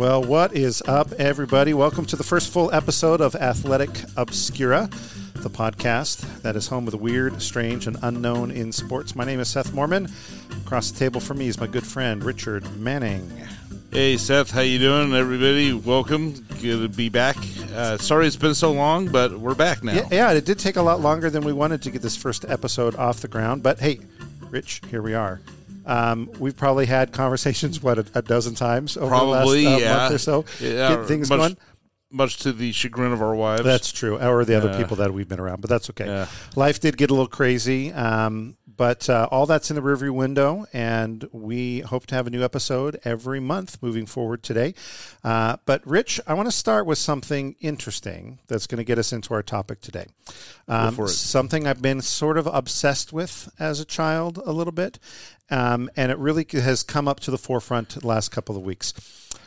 Well, what is up, everybody? Welcome to the first full episode of Athletic Obscura, the podcast that is home of the weird, strange, and unknown in sports. My name is Seth Mormon. Across the table from me is my good friend Richard Manning. Hey Seth, how you doing, everybody? Welcome. Good to be back. Uh, sorry it's been so long, but we're back now. Yeah, yeah, it did take a lot longer than we wanted to get this first episode off the ground, but hey, Rich, here we are. Um, we've probably had conversations what a, a dozen times over Probably, the last uh, yeah. month or so. Yeah, Get things much, going. Much to the chagrin of our wives. That's true, or the other Yeah. people that we've been around, but that's okay. Yeah. Life did get a little crazy, um, but uh, all that's in the rearview window, and we hope to have a new episode every month moving forward today. Uh, but Rich, I want to start with something interesting that's going to get us into our topic today. Um, for it. Something I've been sort of obsessed with as a child a little bit, um, and it really has come up to the forefront the last couple of weeks.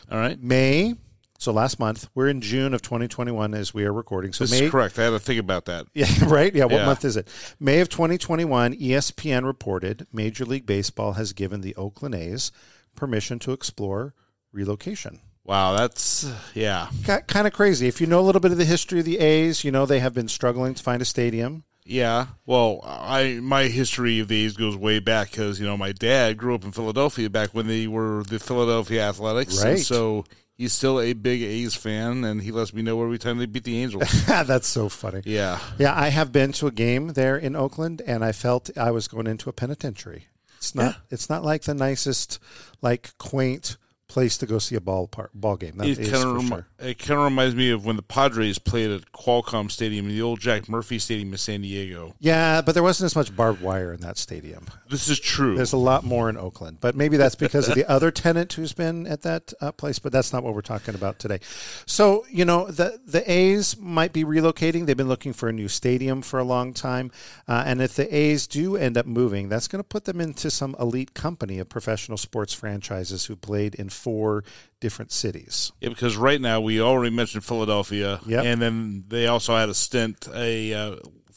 All right. May. So last month, we're in June of 2021 as we are recording. So This May, is correct. I had to think about that. yeah, right. Yeah, what Yeah. month is it? May of 2021. ESPN reported Major League Baseball has given the Oakland A's permission to explore relocation. Wow, that's yeah, Kind of crazy. If you know a little bit of the history of the A's, you know they have been struggling to find a stadium. yeah. Well, I my history of the A's goes way back because you know my dad grew up in Philadelphia back when they were the Philadelphia Athletics, Right. so he's still a big A's fan, and he lets me know every time they beat the Angels. That's so funny. yeah, Yeah, I have been to a game there in Oakland, and I felt I was going into a penitentiary. It's not. It's not like the nicest, like quaint place to go see a ball par- ball game. That it is kind of sure. it kind of reminds me of when the Padres played at Qualcomm Stadium, the old Jack Murphy Stadium in San Diego. Yeah, but there wasn't as much barbed wire in that stadium. This is true. There's a lot more in Oakland, but maybe that's because of the other tenant who's been at that uh, place. But that's not what we're talking about today. So you know, the the A's might be relocating. They've been looking for a new stadium for a long time, uh, and if the A's do end up moving, that's going to put them into some elite company of professional sports franchises who played in four different cities. Yeah, because right now we already mentioned Philadelphia, Yep. and then they also had a stint, a uh,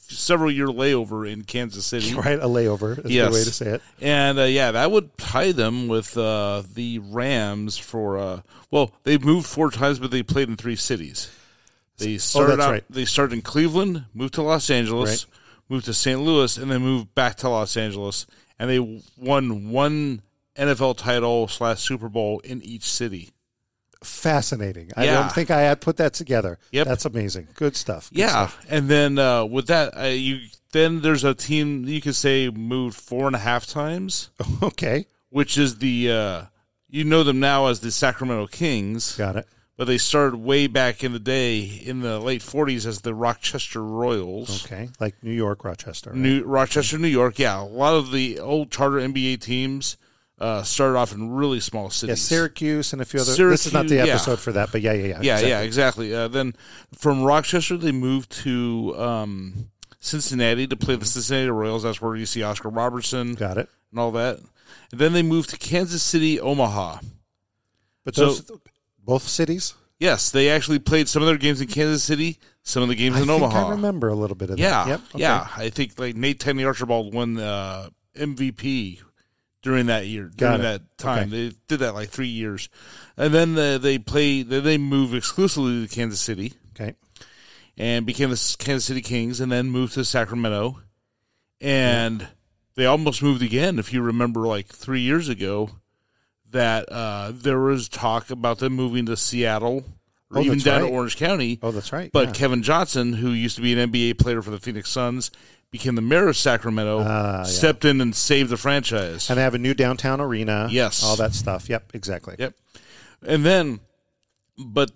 several year layover in Kansas City. Right, a layover is Yes. the way to say it. And uh, yeah, that would tie them with uh, the Rams for. Uh, well, they moved four times, but they played in three cities. They started Oh, out. right. They started in Cleveland, moved to Los Angeles, moved to St. Louis, and then moved back to Los Angeles. And they won one NFL title slash Super Bowl in each city. Fascinating. I don't think I had put that together. Yep. That's amazing. Good stuff. Good Yeah, stuff. and then uh, with that, uh, you then there's a team you could say moved four and a half times, Okay. which is the uh, you know them now as the Sacramento Kings, Got it. but they started way back in the day in the late '40s as the Rochester Royals. Okay. Like New York, Rochester. right? New Rochester, New York. Yeah, a lot of the old charter NBA teams uh, started off in really small Yeah, cities. Syracuse and a few other. this is not the Syracuse, yeah. episode for that, but yeah, yeah, yeah. Yeah, exactly. yeah, exactly. Uh, then from Rochester, they moved to um, Cincinnati to play the Cincinnati Royals. That's where you see Oscar Robertson Got it. and all that. And then they moved to Kansas City, Omaha. But So- both cities. Yes, they actually played some of their games in Kansas City, some of the games I in Omaha. I remember a little bit of Yeah, that. Yep. okay. yeah. I think like Nate Tiny Archibald won the MVP during that year, during that time. Okay. They did that like three years, and then the, they play. Then they move exclusively to Kansas City. Okay. and became the Kansas City Kings, and then moved to Sacramento, and they almost moved again. If you remember, like three years ago, that uh, there was talk about them moving to Seattle or Oh, even down right. to Orange County. Oh, that's right. But yeah. Kevin Johnson, who used to be an NBA player for the Phoenix Suns, became the mayor of Sacramento, Ah, yeah. stepped in and saved the franchise. and they have a new downtown arena. Yes. all that stuff. Yep, exactly. Yep. And then, but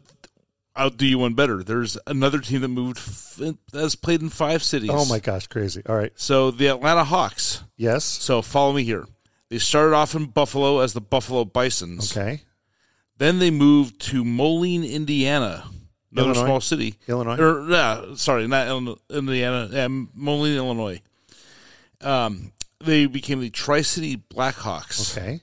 I'll do you one better. There's another team that moved f- that's played in five cities. Oh my gosh, crazy! All right, So the Atlanta Hawks. yes, So follow me here. They started off in Buffalo as the Buffalo Bisons. okay, Then they moved to Moline, Indiana, another Illinois? small city. Illinois. Or, yeah, sorry, not Illinois, Indiana. Yeah, Moline, Illinois. Um, they became the Tri City Blackhawks. okay,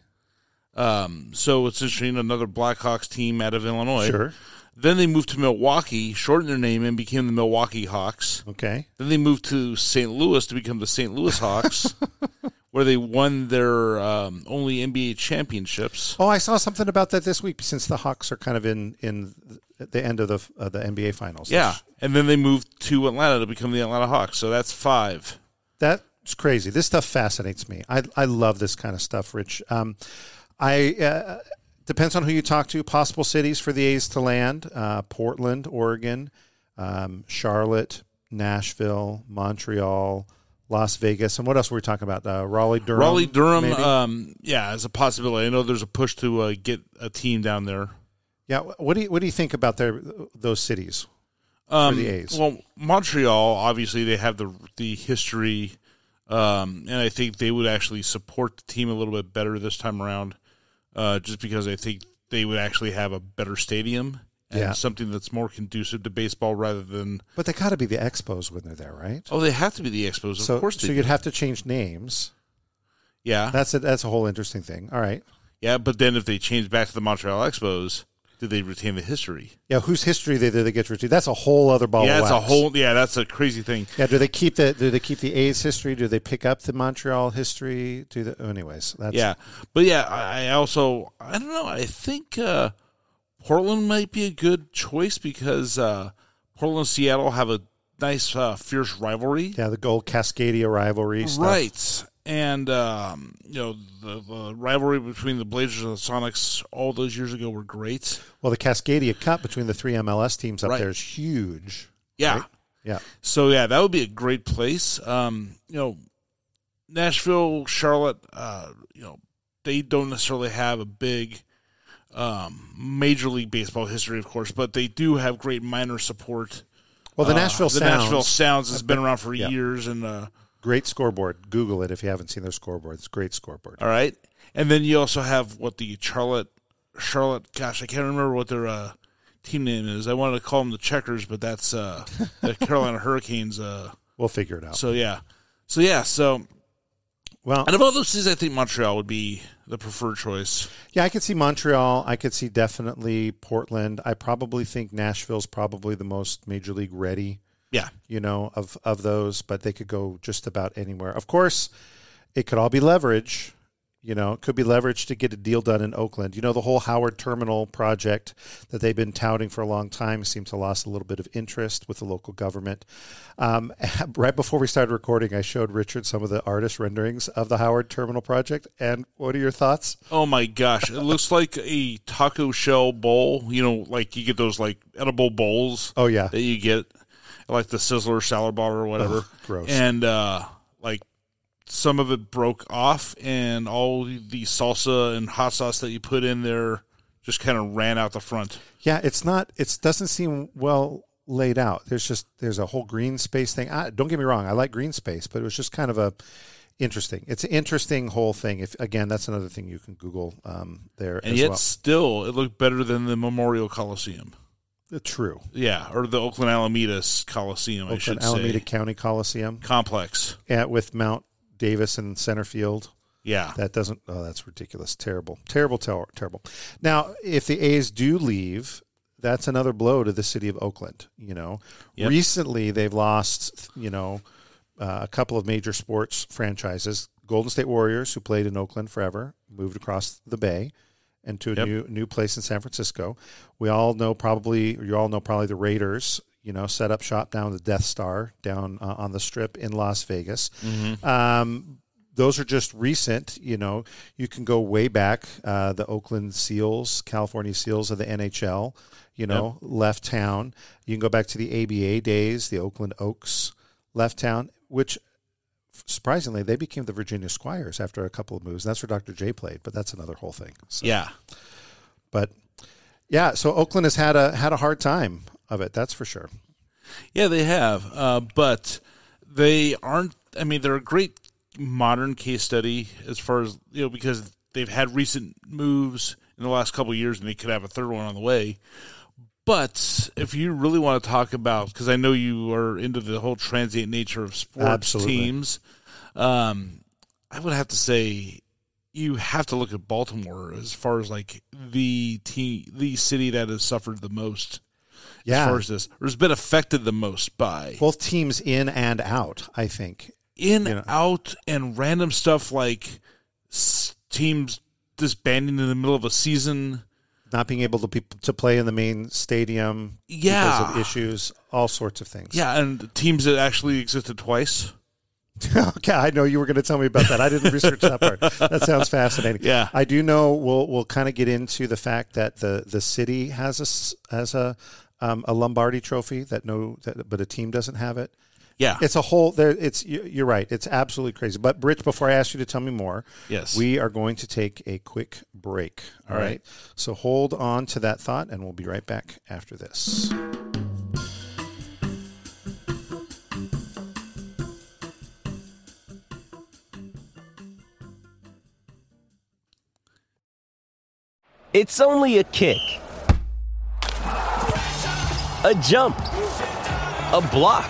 Um, so it's interesting. Another Blackhawks team out of Illinois. sure, Then they moved to Milwaukee, shortened their name, and became the Milwaukee Hawks. okay, Then they moved to St. Louis to become the St. Louis Hawks, where they won their um, only NBA championships. Oh, I saw something about that this week. Since the Hawks are kind of in in the end of the uh, the NBA finals. Yeah, and then they moved to Atlanta to become the Atlanta Hawks. So that's five. That's crazy. This stuff fascinates me. I, I love this kind of stuff, Rich. Um, I uh, depends on who you talk to. Possible cities for the A's to land: uh, Portland, Oregon, um, Charlotte, Nashville, Montreal, Las Vegas, and what else were we talking about? Uh, Raleigh, Durham. Raleigh Durham, um, yeah, as a possibility. I know there's a push to uh, get a team down there. Yeah. What do you what do you think about their those cities? Um, the A's. Well, Montreal, obviously, they have the the history, um, and I think they would actually support the team a little bit better this time around, uh, just because I think they would actually have a better stadium and Yeah. something that's more conducive to baseball rather than But they got to be the Expos when they're there, right? oh, they have to be the Expos. Of so course, so do. you'd have to change names. yeah, That's a, that's a whole interesting thing. All right. yeah. But then if they change back to the Montreal Expos, do they retain the history? Yeah, whose history they, they get to retrieve? That's a whole other ball. yeah, of it's a whole. Yeah, that's a crazy thing. Yeah, do they keep the do they keep the A's history? Do they pick up the Montreal history? Do the anyways? That's, Yeah, but yeah, I I also I don't know. I think uh, Portland might be a good choice because uh, Portland and Seattle have a nice uh, fierce rivalry, yeah, the gold Cascadia rivalry stuff. right? And um, you know the, the rivalry between the Blazers and the Sonics all those years ago were great. Well, the Cascadia Cup between the three MLS teams up Right. there is huge. Yeah, Yeah, so yeah, that would be a great place. Um, you know, Nashville, Charlotte, uh, you know, they don't necessarily have a big um, Major League Baseball history, of course, but they do have great minor support. well, the Uh, Nashville the Sounds, Nashville Sounds has been around for yeah. years, and uh, great scoreboard. Google it if you haven't seen their scoreboard. It's a great scoreboard. all right, and then you also have what the Charlotte, Charlotte. Gosh, I can't remember what their uh, team name is. I wanted to call them the Checkers, but that's uh, the Carolina Hurricanes. Uh, We'll figure it out. so yeah, so yeah, so well, out of all those cities, I think Montreal would be the preferred choice. yeah, I could see Montreal. I could see definitely Portland. I probably think Nashville's probably the most major league ready. Yeah, you know, of of those, but they could go just about anywhere. Of course, it could all be leverage. You know, it could be leverage to get a deal done in Oakland. You know, the whole Howard Terminal project that they've been touting for a long time seems to lost a little bit of interest with the local government. Um, right before we started recording, I showed Richard some of the artist renderings of the Howard Terminal project. And what are your thoughts? Oh my gosh, it looks like a taco shell bowl. You know, like you get those like edible bowls Oh yeah, that you get, like the Sizzler salad bar or whatever. Ugh, gross. And uh, like some of it broke off, and all the salsa and hot sauce that you put in there just kind of ran out the front. Yeah, it's not. It doesn't seem well laid out. There's just there's a whole green space thing. I, don't get me wrong, I like green space, but it was just kind of a interesting. It's an interesting whole thing. If again, that's another thing you can Google um, there And yet, well. still, it looked better than the Memorial Coliseum. True. Yeah, or the Oakland Alameda Coliseum, I should Oakland Alameda say. County Coliseum Complex. at, with Mount Davis in center field. Yeah. That doesn't. Oh, that's ridiculous. Terrible. Terrible. Ter- terrible. Now, if the A's do leave, that's another blow to the city of Oakland. You know, Yep. recently they've lost. You know, uh, a couple of major sports franchises. Golden State Warriors, who played in Oakland forever, moved across the bay and to a Yep. new new place in San Francisco. We all know probably, or you all know probably the Raiders. you know, set up shop down the Death Star down uh, on the Strip in Las Vegas. Um, those are just recent. You know, you can go way back. Uh, the Oakland Seals, California Seals of the NHL. You know, left town. You can go back to the ABA days. The Oakland Oaks left town, which surprisingly they became the Virginia Squires after a couple of moves. And that's where Dr. J played, but that's another whole thing. So, Yeah. but yeah, so Oakland has had a had a hard time of it. That's for sure. Yeah, they have, uh, but they aren't. I mean, they're a great modern case study as far as you know because they've had recent moves in the last couple of years, and they could have a third one on the way. But if you really want to talk about, because I know you are into the whole transient nature of sports Absolutely. teams, um, I would have to say you have to look at Baltimore as far as like the team, the city that has suffered the most Yeah. as far as this, or has been affected the most by Both teams in and out, I think. in, you know. out, and random stuff like teams disbanding in the middle of a season. Not being able to be, to play in the main stadium yeah. because of issues, all sorts of things. Yeah, and teams that actually existed twice. okay, I know you were going to tell me about that. I didn't research that part. That sounds fascinating. Yeah. I do know. We'll we'll kind of get into the fact that the the city has a has a um, a Lombardi Trophy that no, that, but a team doesn't have it. Yeah, It's a whole. There, it's you- you're right. It's absolutely crazy. But Rich, before I ask you to tell me more, Yes. we are going to take a quick break. All All right. right. So hold on to that thought, and we'll be right back after this. It's only a kick, a jump, a block.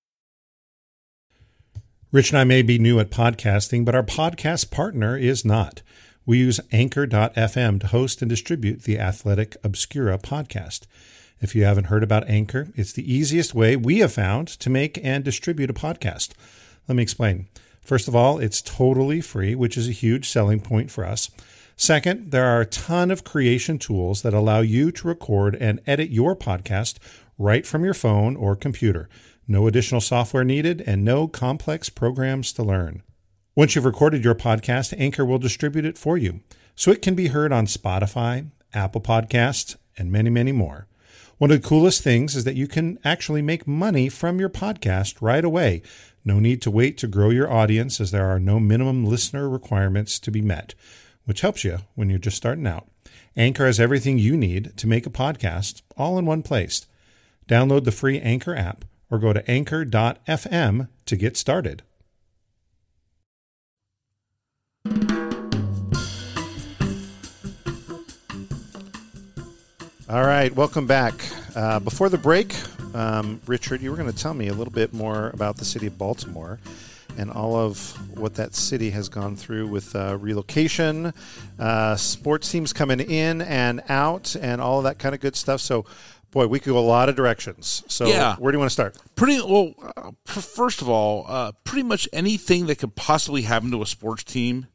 Rich and I may be new at podcasting, but our podcast partner is not. We use Anchor.fm to host and distribute the Athletic Obscura podcast. If you haven't heard about Anchor, it's the easiest way we have found to make and distribute a podcast. Let me explain. First of all, it's totally free, which is a huge selling point for us. Second, there are a ton of creation tools that allow you to record and edit your podcast right from your phone or computer. No additional software needed and no complex programs to learn. Once you've recorded your podcast, Anchor will distribute it for you so it can be heard on Spotify, Apple Podcasts, and many, many more. One of the coolest things is that you can actually make money from your podcast right away. No need to wait to grow your audience as there are no minimum listener requirements to be met, which helps you when you're just starting out. Anchor has everything you need to make a podcast all in one place. Download the free Anchor app or go to anchor.fm to get started. All right, welcome back. Uh, before the break, um, Richard, you were going to tell me a little bit more about the city of Baltimore and all of what that city has gone through with uh, relocation, uh, sports teams coming in and out, and all of that kind of good stuff. So, boy, we could go a lot of directions. So, Yeah. where do you want to start? pretty well. Uh, first of all, uh, pretty much anything that could possibly happen to a sports team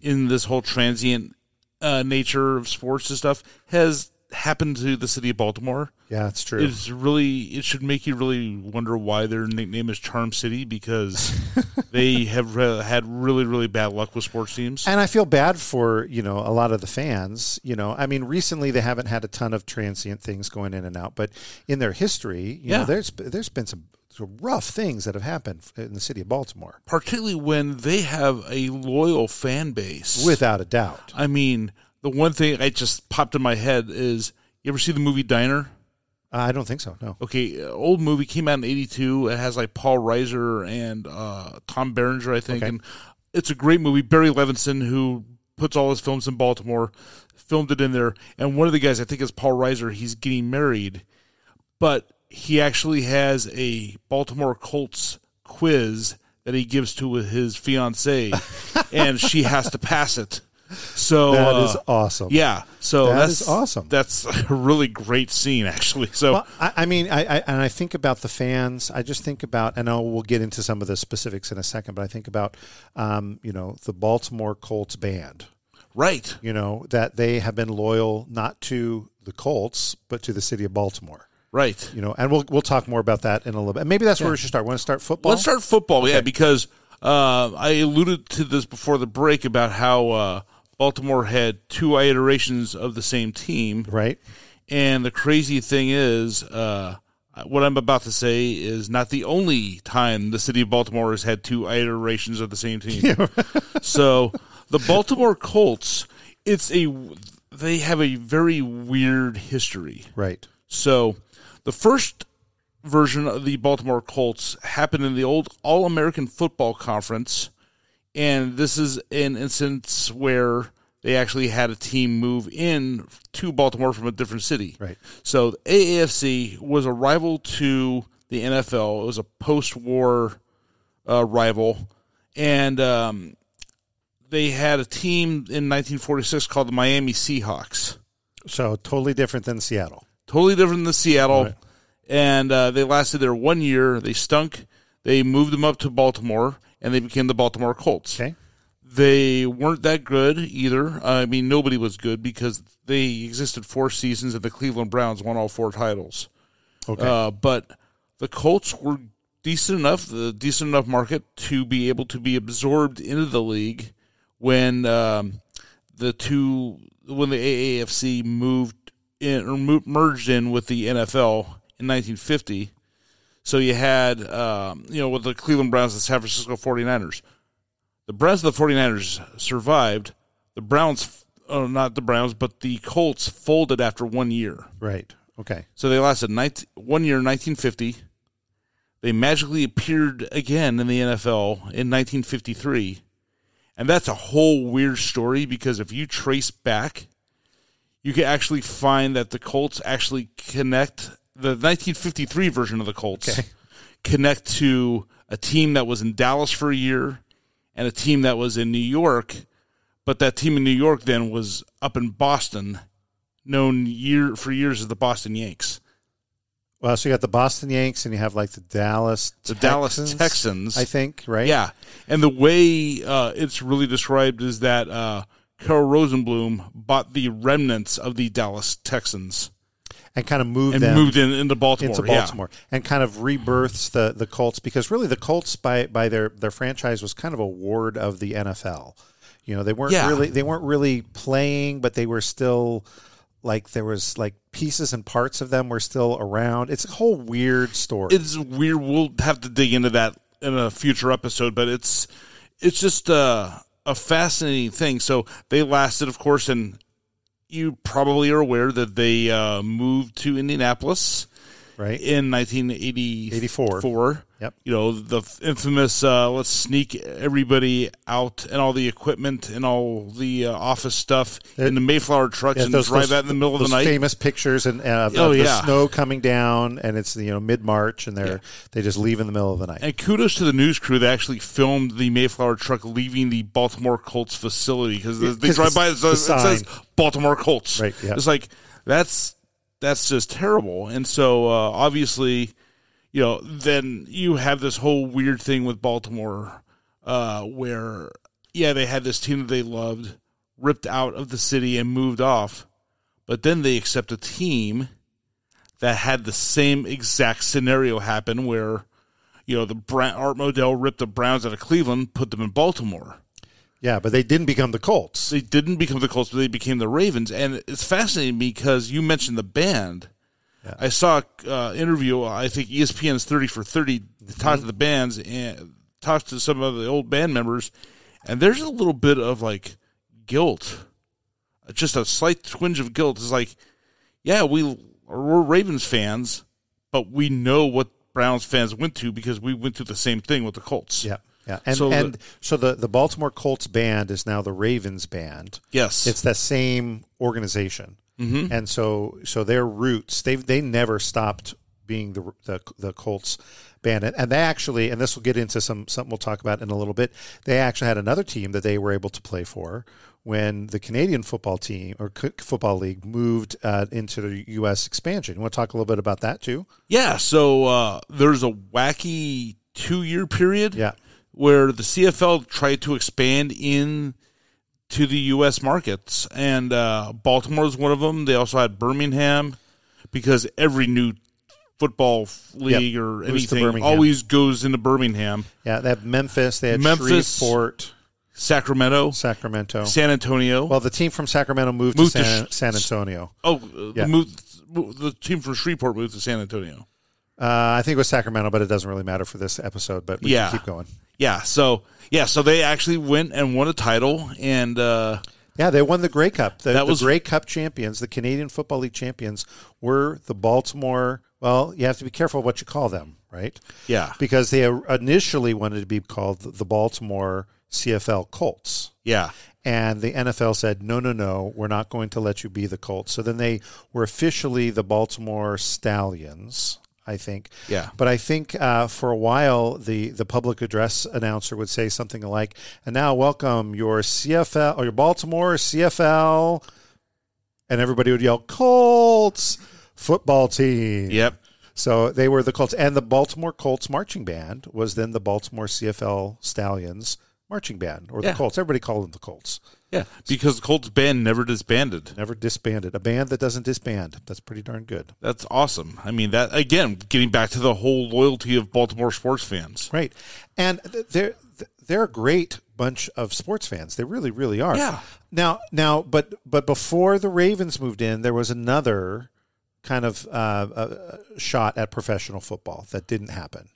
in this whole transient uh, nature of sports and stuff has happened to the city of Baltimore. Yeah, it's true. It's really it should make you really wonder why their nickname is Charm City because they have re- had really really bad luck with sports teams. And I feel bad for you know a lot of the fans. You know, I mean, recently they haven't had a ton of transient things going in and out, but in their history, you know, Yeah. there's there's been some, some rough things that have happened in the city of Baltimore, Particularly when they have a loyal fan base. without a doubt. I mean, the one thing I just popped in my head is You ever see the movie Diner? Uh, I don't think so. No. Okay, uh, old movie came out in '82. It has like Paul Reiser and uh, Tom Berenger, I think, Okay. and it's a great movie. Barry Levinson, who puts all his films in Baltimore, filmed it in there. And one of the guys, I think, is Paul Reiser. He's getting married, but he actually has a Baltimore Colts quiz that he gives to his fiancee, and she has to pass it. So That uh, is awesome. Yeah, so That that's is awesome. That's a really great scene, actually. So Well, I, I mean, I, I and I think about the fans. I just think about, and I'll, we'll get into some of the specifics in a second. But I think about, um, you know, the Baltimore Colts band. right, You know that they have been loyal not to the Colts but to the city of Baltimore. right. You know, and we'll we'll talk more about that in a little bit. Maybe that's where we should start. Want to start football? Let's start football, yeah, because uh, I alluded to this before the break about how uh, Baltimore had two iterations of the same team, Right. and the crazy thing is, uh, what I'm about to say is not the only time the city of Baltimore has had two iterations of the same team. so the Baltimore Colts, it's a they have a very weird history. Right. So, the first version of the Baltimore Colts happened in the old All American Football Conference, and this is an instance where they actually had a team move in to Baltimore from a different city. Right. So, the AAFC was a rival to the NFL. It was a post-war uh, rival, and um, they had a team in 1946 called the Miami Seahawks So totally different than Seattle. totally different than Seattle. Right. And uh, they lasted there one year. They stunk. They moved them up to Baltimore, and they became the Baltimore Colts. Okay. They weren't that good either. I mean, nobody was good because they existed four seasons, and the Cleveland Browns won all four titles. Okay. Uh, but the Colts were decent enough, the decent enough market to be able to be absorbed into the league when um, the two when the AAFC moved in or merged in with the NFL in 1950. So you had um, you know with the Cleveland Browns and the San Francisco 49ers. The Browns and the 49ers survived. The Browns oh not the Browns, but the Colts folded after one year. right. Okay. So they lasted 19, one year, 1950. They magically appeared again in the NFL in 1953. And that's a whole weird story because if you trace back, you can actually find that the Colts actually connect the 1953 version of the Colts Okay. connect to a team that was in Dallas for a year and a team that was in New York, but that team in New York then was up in Boston, known year for years as the Boston Yanks. Well, so you got the Boston Yanks, and you have like the Dallas, The Dallas Texans. I think, right? Yeah, and the way uh, it's really described is that uh, Carroll Rosenbloom bought the remnants of the Dallas Texans and kind of moved and them moved in into Baltimore. into yeah. Baltimore, and kind of rebirths the the Colts because really the Colts by by their their franchise was kind of a ward of the NFL. You know, they weren't Yeah. really they weren't really playing, but they were still like there was like pieces and parts of them were still around. It's a whole weird story. It's weird. We'll have to dig into that in a future episode, but it's it's just uh, a fascinating thing. So they lasted, of course, and you probably are aware that they uh, moved to Indianapolis right? in 1984. 84. Yep. You know the infamous uh, "let's sneak everybody out and all the equipment and all the uh, office stuff in the Mayflower trucks Yeah, and drive out in the middle of the night." Famous pictures and uh, of Oh, the yeah. snow coming down, and it's you know mid March, and they're they just leave in the middle of the night. And kudos to the news crew that actually filmed the Mayflower truck leaving the Baltimore Colts facility because they drive the- by it, says, the. Baltimore Colts. Right, yeah. It's like that's that's just terrible. And so uh, obviously, you know, then you have this whole weird thing with Baltimore uh, where yeah they had this team that they loved ripped out of the city and moved off, but then they accept a team that had the same exact scenario happen where you know, the Art Modell ripped the Browns out of Cleveland, put them in Baltimore. Yeah, but they didn't become the Colts. They didn't become the Colts, but they became the Ravens. And it's fascinating because you mentioned the band. I saw an uh, interview. I think ESPN's Thirty for Thirty talked to the bands and talked to some of the old band members, and there's a little bit of like guilt, just a slight twinge of guilt. It's like, yeah, we we're Ravens fans, but we know what Browns fans went to because we went through the same thing with the Colts. Yeah. Yeah, and So and the- so the the Baltimore Colts band is now the Ravens band. Yes. it's that same organization, Mhm. and so so their roots they they never stopped being the the, the Colts band, and, and they actually and this will get into some something we'll talk about in a little bit. They actually had another team that they were able to play for when the Canadian football team or football league moved uh, into the U.S. expansion. You want to talk a little bit about that too? Yeah, so uh, there's a wacky two year period Yeah. Where the CFL tried to expand in to the U.S. markets, and uh, Baltimore is one of them. They also had Birmingham because every new football league Yep. or to anything always goes into Birmingham. Yeah, they have Memphis, they had Memphis, Shreveport, Sacramento, Sacramento, San Antonio. Well, the team from Sacramento moved, Moved to to San, Sh- San Antonio. oh, uh, Yeah. the, move, the team from Shreveport moved to San Antonio. Uh, I think it was Sacramento, but it doesn't really matter for this episode. But we Yeah. can keep going. Yeah, so yeah, so they actually went and won a title, and uh, Yeah, they won the Grey Cup. The, That the was- Grey Cup champions, the Canadian Football League champions, were the Baltimore. Well, you have to be careful what you call them, right? yeah, Because they initially wanted to be called the Baltimore CFL Colts. yeah, And the NFL said, no, no, no, we're not going to let you be the Colts. So then they were officially the Baltimore Stallions, I think. Yeah. But I think uh, for a while, the, the public address announcer would say something like, and now welcome your CFL or your Baltimore CFL. And everybody would yell, Colts football team. yep, So they were the Colts. And the Baltimore Colts marching band was then the Baltimore CFL Stallions marching band or the Colts. Everybody called them the Colts. Yeah, because Colts band never disbanded. Never disbanded. A band that doesn't disband. That's pretty darn good. That's awesome. I mean, that again, getting back to the whole loyalty of Baltimore sports fans. Right. And they're they're a great bunch of sports fans. They really, really are. Yeah. Now, now, but but before the Ravens moved in, there was another kind of uh, uh, shot at professional football that didn't happen.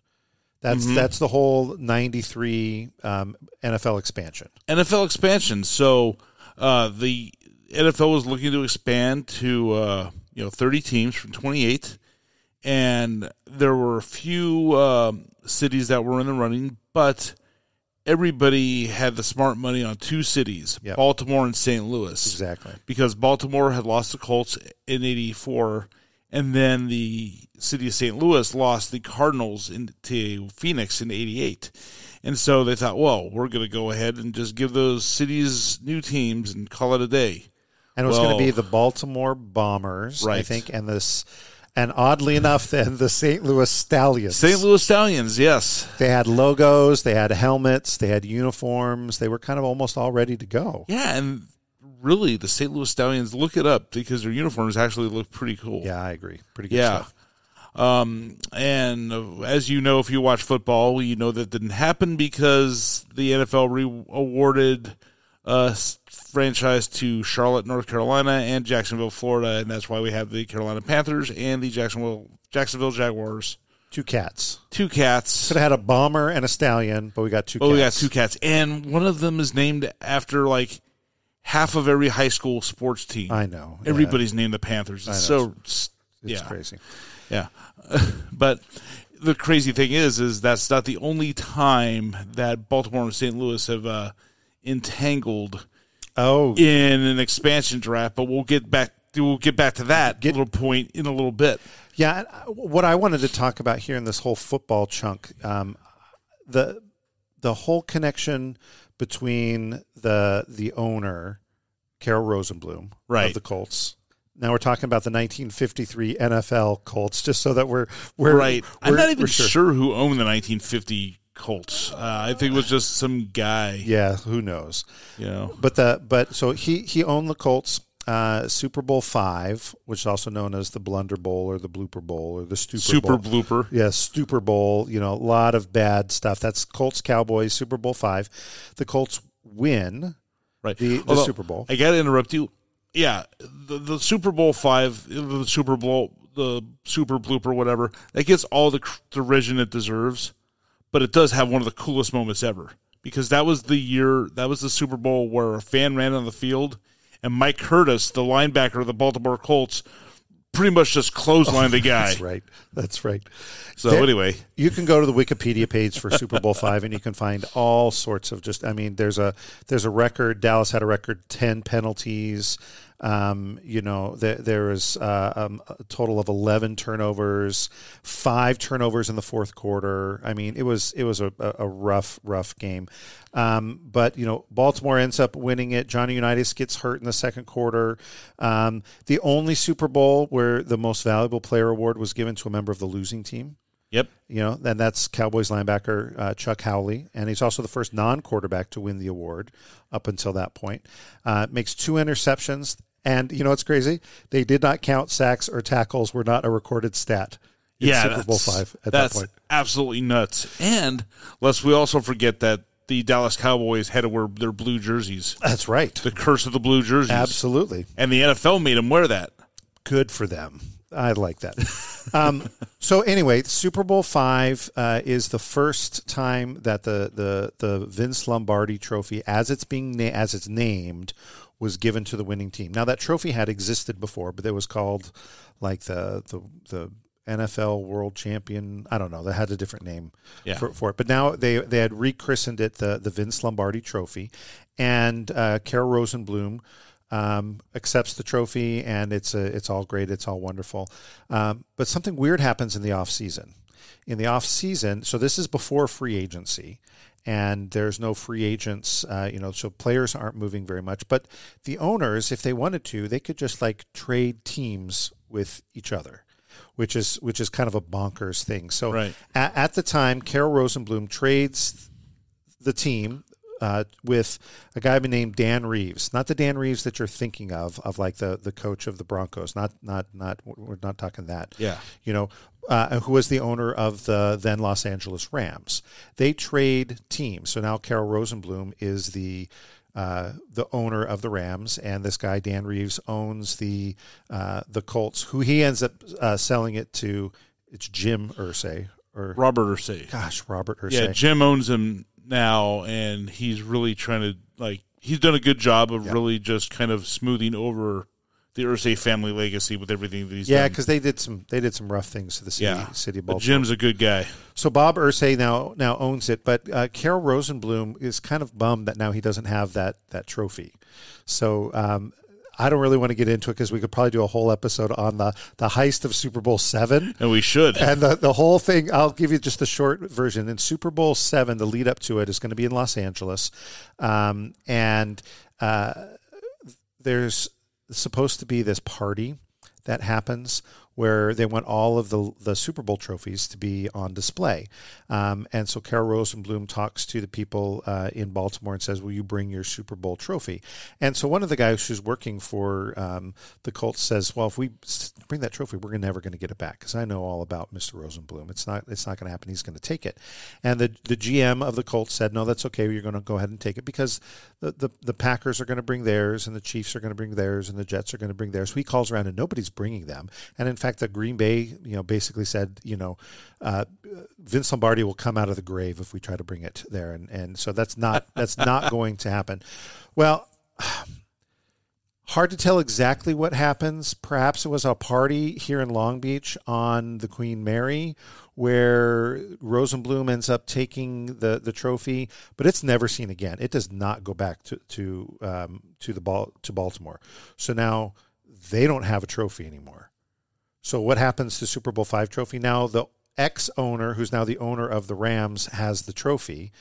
That's Mm-hmm. that's the whole '93 um, NFL expansion. NFL expansion. So uh, the NFL was looking to expand to uh, you know 30 teams from 28, and there were a few um, cities that were in the running, but everybody had the smart money on two cities, Yep. Baltimore and St. Louis. Exactly. because Baltimore had lost the Colts in '84, and then the city of St. Louis lost the Cardinals into Phoenix in '88. And so they thought, well, we're going to go ahead and just give those cities new teams and call it a day. And it was going to be the Baltimore Bombers, I think, and this. And oddly enough, then the St. Louis Stallions. St. Louis Stallions, yes. They had logos, they had helmets, they had uniforms. They were kind of almost all ready to go. Yeah, and really, the St. Louis Stallions, look it up because their uniforms actually look pretty cool. Yeah, I agree. Pretty good Yeah. stuff. Um, and uh, as you know, if you watch football, you know that didn't happen because the NFL re- awarded a s- franchise to Charlotte, North Carolina, and Jacksonville, Florida, and that's why we have the Carolina Panthers and the Jacksonville Jacksonville Jaguars. Two cats. Two cats. Could have had a bomber and a stallion, but we got two Oh, we got two cats, and one of them is named after like half of every high school sports team. I know. Yeah. Everybody's named the Panthers. It's so it's- It's yeah. crazy. Yeah. but the crazy thing is, is that's not the only time that Baltimore and St. Louis have uh, entangled Oh, in an expansion draft. But we'll get back. We'll get back to that Get- little point in a little bit. Yeah, uh, what I wanted to talk about here in this whole football chunk, um, the the whole connection between the the owner, Carroll Rosenbloom, Right. of the Colts. Now we're talking about the 1953 NFL Colts, just so that we're we're right. I'm not even we're sure. who owned the 1950 Colts. Uh, I think it was just some guy. Yeah, who knows? You know. But the but so he he owned the Colts. Uh, Super Bowl five, which is also known as the Blunder Bowl or the Blooper Bowl or the Stupor Super Bowl. blooper. Yeah, Super Bowl. You know, a lot of bad stuff. That's Colts Cowboys Super Bowl five. The Colts win Right. the, the Although, Super Bowl. I got to interrupt you. Yeah, the, the Super Bowl five, the Super Bowl, the Super Blooper, whatever, that gets all the derision it deserves, but it does have one of the coolest moments ever because that was the year, that was the Super Bowl where a fan ran on the field and Mike Curtis, the linebacker of the Baltimore Colts, pretty much just clothesline the guy. That's right. That's right. So There- anyway, you can go to the Wikipedia page for Super Bowl five, and you can find all sorts of just. I mean, there's a there's a record. Dallas had a record ten penalties. Um, you know, there, there was uh, um, a total of eleven turnovers, five turnovers in the fourth quarter. I mean, it was it was a, a a rough rough game. Um, but you know, Baltimore ends up winning it. Johnny Unitas gets hurt in the second quarter. Um, the only Super Bowl where the most valuable player award was given to a member of the losing team yep. you know, and that's Cowboys linebacker uh, Chuck Howley, and he's also the first non-quarterback to win the award up until that point. Uh, makes two interceptions, and you know what's crazy? They did not count sacks or tackles; were not a recorded stat. In yeah, Super Bowl five at that point. absolutely nuts. And lest we also forget that the Dallas Cowboys had to wear their blue jerseys, That's right. the curse of the blue jerseys. Absolutely. And the NFL made them wear that. good for them. I like that. um, so anyway, Super Bowl five uh, is the first time that the, the the Vince Lombardi Trophy, as it's being na- as it's named, was given to the winning team. Now that trophy had existed before, but it was called like the the the NFL World Champion. I don't know. They had a different name Yeah. for, for it, but now they they had rechristened it the the Vince Lombardi Trophy, and uh, Carroll Rosenbloom um, accepts the trophy, and it's a, it's all great, it's all wonderful. Um, but something weird happens in the off season. In the off season, so this is before free agency, and there's no free agents, uh, you know, so players aren't moving very much. But the owners, if they wanted to, they could just like trade teams with each other. Which is which is kind of a bonkers thing. So Right. at, at the time, Carroll Rosenbloom trades the team uh, with a guy named Dan Reeves, not the Dan Reeves that you're thinking of, of like the the coach of the Broncos. Not not not we're not talking that. Yeah. you know, uh, who was the owner of the then Los Angeles Rams. They trade teams, so now Carroll Rosenbloom is the uh, the owner of the Rams, and this guy Dan Reeves owns the uh, the Colts, who he ends up uh, selling it to. It's Jim Irsay or Robert Irsay. gosh, Robert Irsay. Yeah, Jim owns him now, and he's really trying to like. He's done a good job of really just kind of smoothing over the Irsay family legacy with everything that he's Yeah, because they did some they did some rough things to the city yeah, city of but Jim's a good guy. so Bob Irsay now now owns it, but uh, Carroll Rosenbloom is kind of bummed that now he doesn't have that that trophy. So um, I don't really want to get into it because we could probably do a whole episode on the the heist of Super Bowl seven. And we should. And the, the whole thing, I'll give you just the short version. In Super Bowl seven, the lead up to it is going to be in Los Angeles. Um, and uh, there's supposed to be this party that happens where they want all of the the Super Bowl trophies to be on display. Um, and so Carroll Rosenbloom talks to the people uh, in Baltimore and says, "Will you bring your Super Bowl trophy?" And so one of the guys who's working for um, the Colts says, "Well, if we bring that trophy, we're never going to get it back because I know all about Mr. Rosenbloom. It's not it's not going to happen. He's going to take it." And the the GM of the Colts said, "No, that's okay. You're going to go ahead and take it because the the, the Packers are going to bring theirs, and the Chiefs are going to bring theirs, and the Jets are going to bring theirs." So he calls around, and nobody's bringing them. And in fact, the Green Bay, you know, basically said, you know, uh, Vince Lombardi will come out of the grave if we try to bring it there, and and so that's not that's not going to happen. Well. Hard to tell exactly what happens. Perhaps it was a party here in Long Beach on the Queen Mary where Rosenbloom ends up taking the, the trophy, but it's never seen again. It does not go back to to um, to the ball to Baltimore. So now they don't have a trophy anymore. So what happens to Super Bowl five trophy now? The ex owner, who's now the owner of the Rams, has the trophy,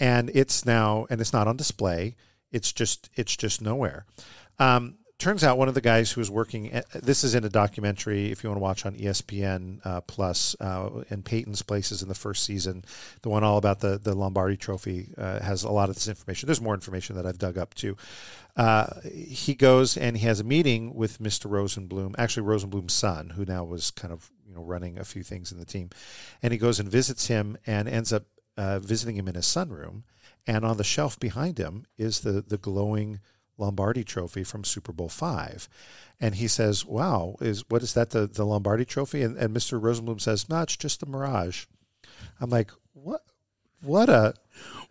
and it's now and it's not on display. It's just it's just nowhere. Um, turns out one of the guys who was working at, this is in a documentary if you want to watch on espn uh, plus uh, and peyton's places in the first season. The one all about the, the lombardi trophy uh, has a lot of this information. There's more information that i've dug up too. Uh, he goes and he has a meeting with mr rosenbloom actually rosenbloom's son who now was kind of you know running a few things in the team. And he goes and visits him and ends up uh, visiting him in his sunroom. And on the shelf behind him is the the glowing Lombardi trophy from Super Bowl five. And he says, Wow, is what is that the, the Lombardi trophy? And, and Mr. Rosenbloom says, No, it's just a mirage. I'm like, What What a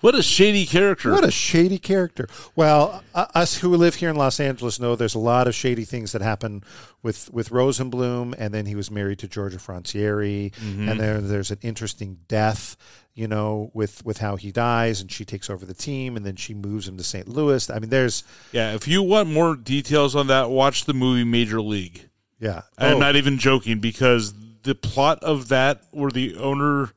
What a shady character. what a shady character. Well, uh, us who live here in Los Angeles know there's a lot of shady things that happen with with Rosenbloom, and then he was married to Georgia Frontiere, and there there's an interesting death, you know, with with how he dies, and she takes over the team, and then she moves him to St. Louis. I mean, there's yeah, if you want more details on that, watch the movie Major League. yeah, I'm Oh, not even joking because the plot of that, where the owner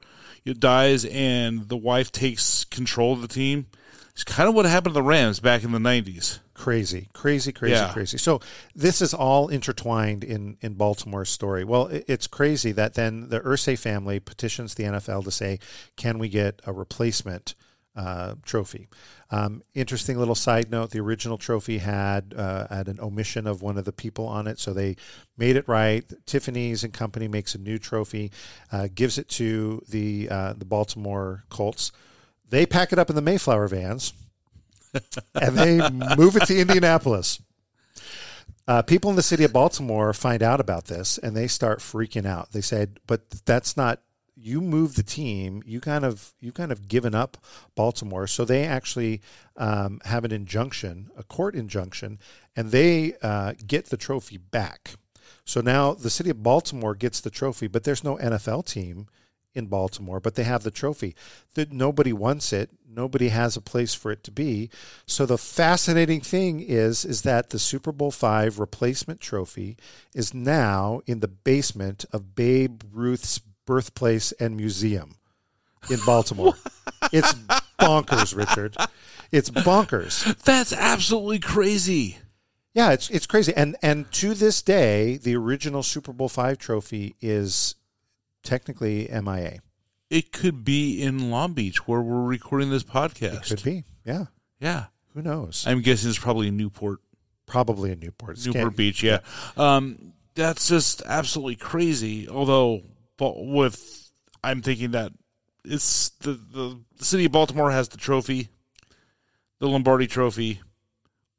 dies and the wife takes control of the team, is kind of what happened to the Rams back in the '90s. Crazy, crazy, crazy, Yeah. crazy. So this is all intertwined in in Baltimore's story. Well, it, it's crazy that then the Irsay family petitions the NFL to say, can we get a replacement uh, trophy? Um, interesting little side note: the original trophy had uh, had an omission of one of the people on it, so they made it right. Tiffany's and company makes a new trophy, uh, gives it to the uh, the Baltimore Colts. They pack it up in the Mayflower vans and they move it to Indianapolis. Uh, people in the city of Baltimore find out about this and they start freaking out. They said, "But that's not you move the team. You kind of you kind of given up Baltimore." So they actually um, have an injunction, a court injunction, and they uh, get the trophy back. So now the city of Baltimore gets the trophy, but there's no NFL team in Baltimore, but they have the trophy. That nobody wants it. Nobody has a place for it to be. So the fascinating thing is is that the Super Bowl 5 replacement trophy is now in the basement of Babe Ruth's birthplace and museum in Baltimore. it's bonkers, Richard. It's bonkers. That's absolutely crazy. Yeah, it's it's crazy. And and to this day, the original Super Bowl 5 trophy is technically MIA. It could be in Long Beach where we're recording this podcast. It could be. Yeah. Yeah, Who knows? I'm guessing it's probably in Newport, Probably in Newport. It's Newport Beach. Yeah, Um, that's just absolutely crazy. Although, with I'm thinking that it's the, the the city of Baltimore has the trophy, the Lombardi Trophy.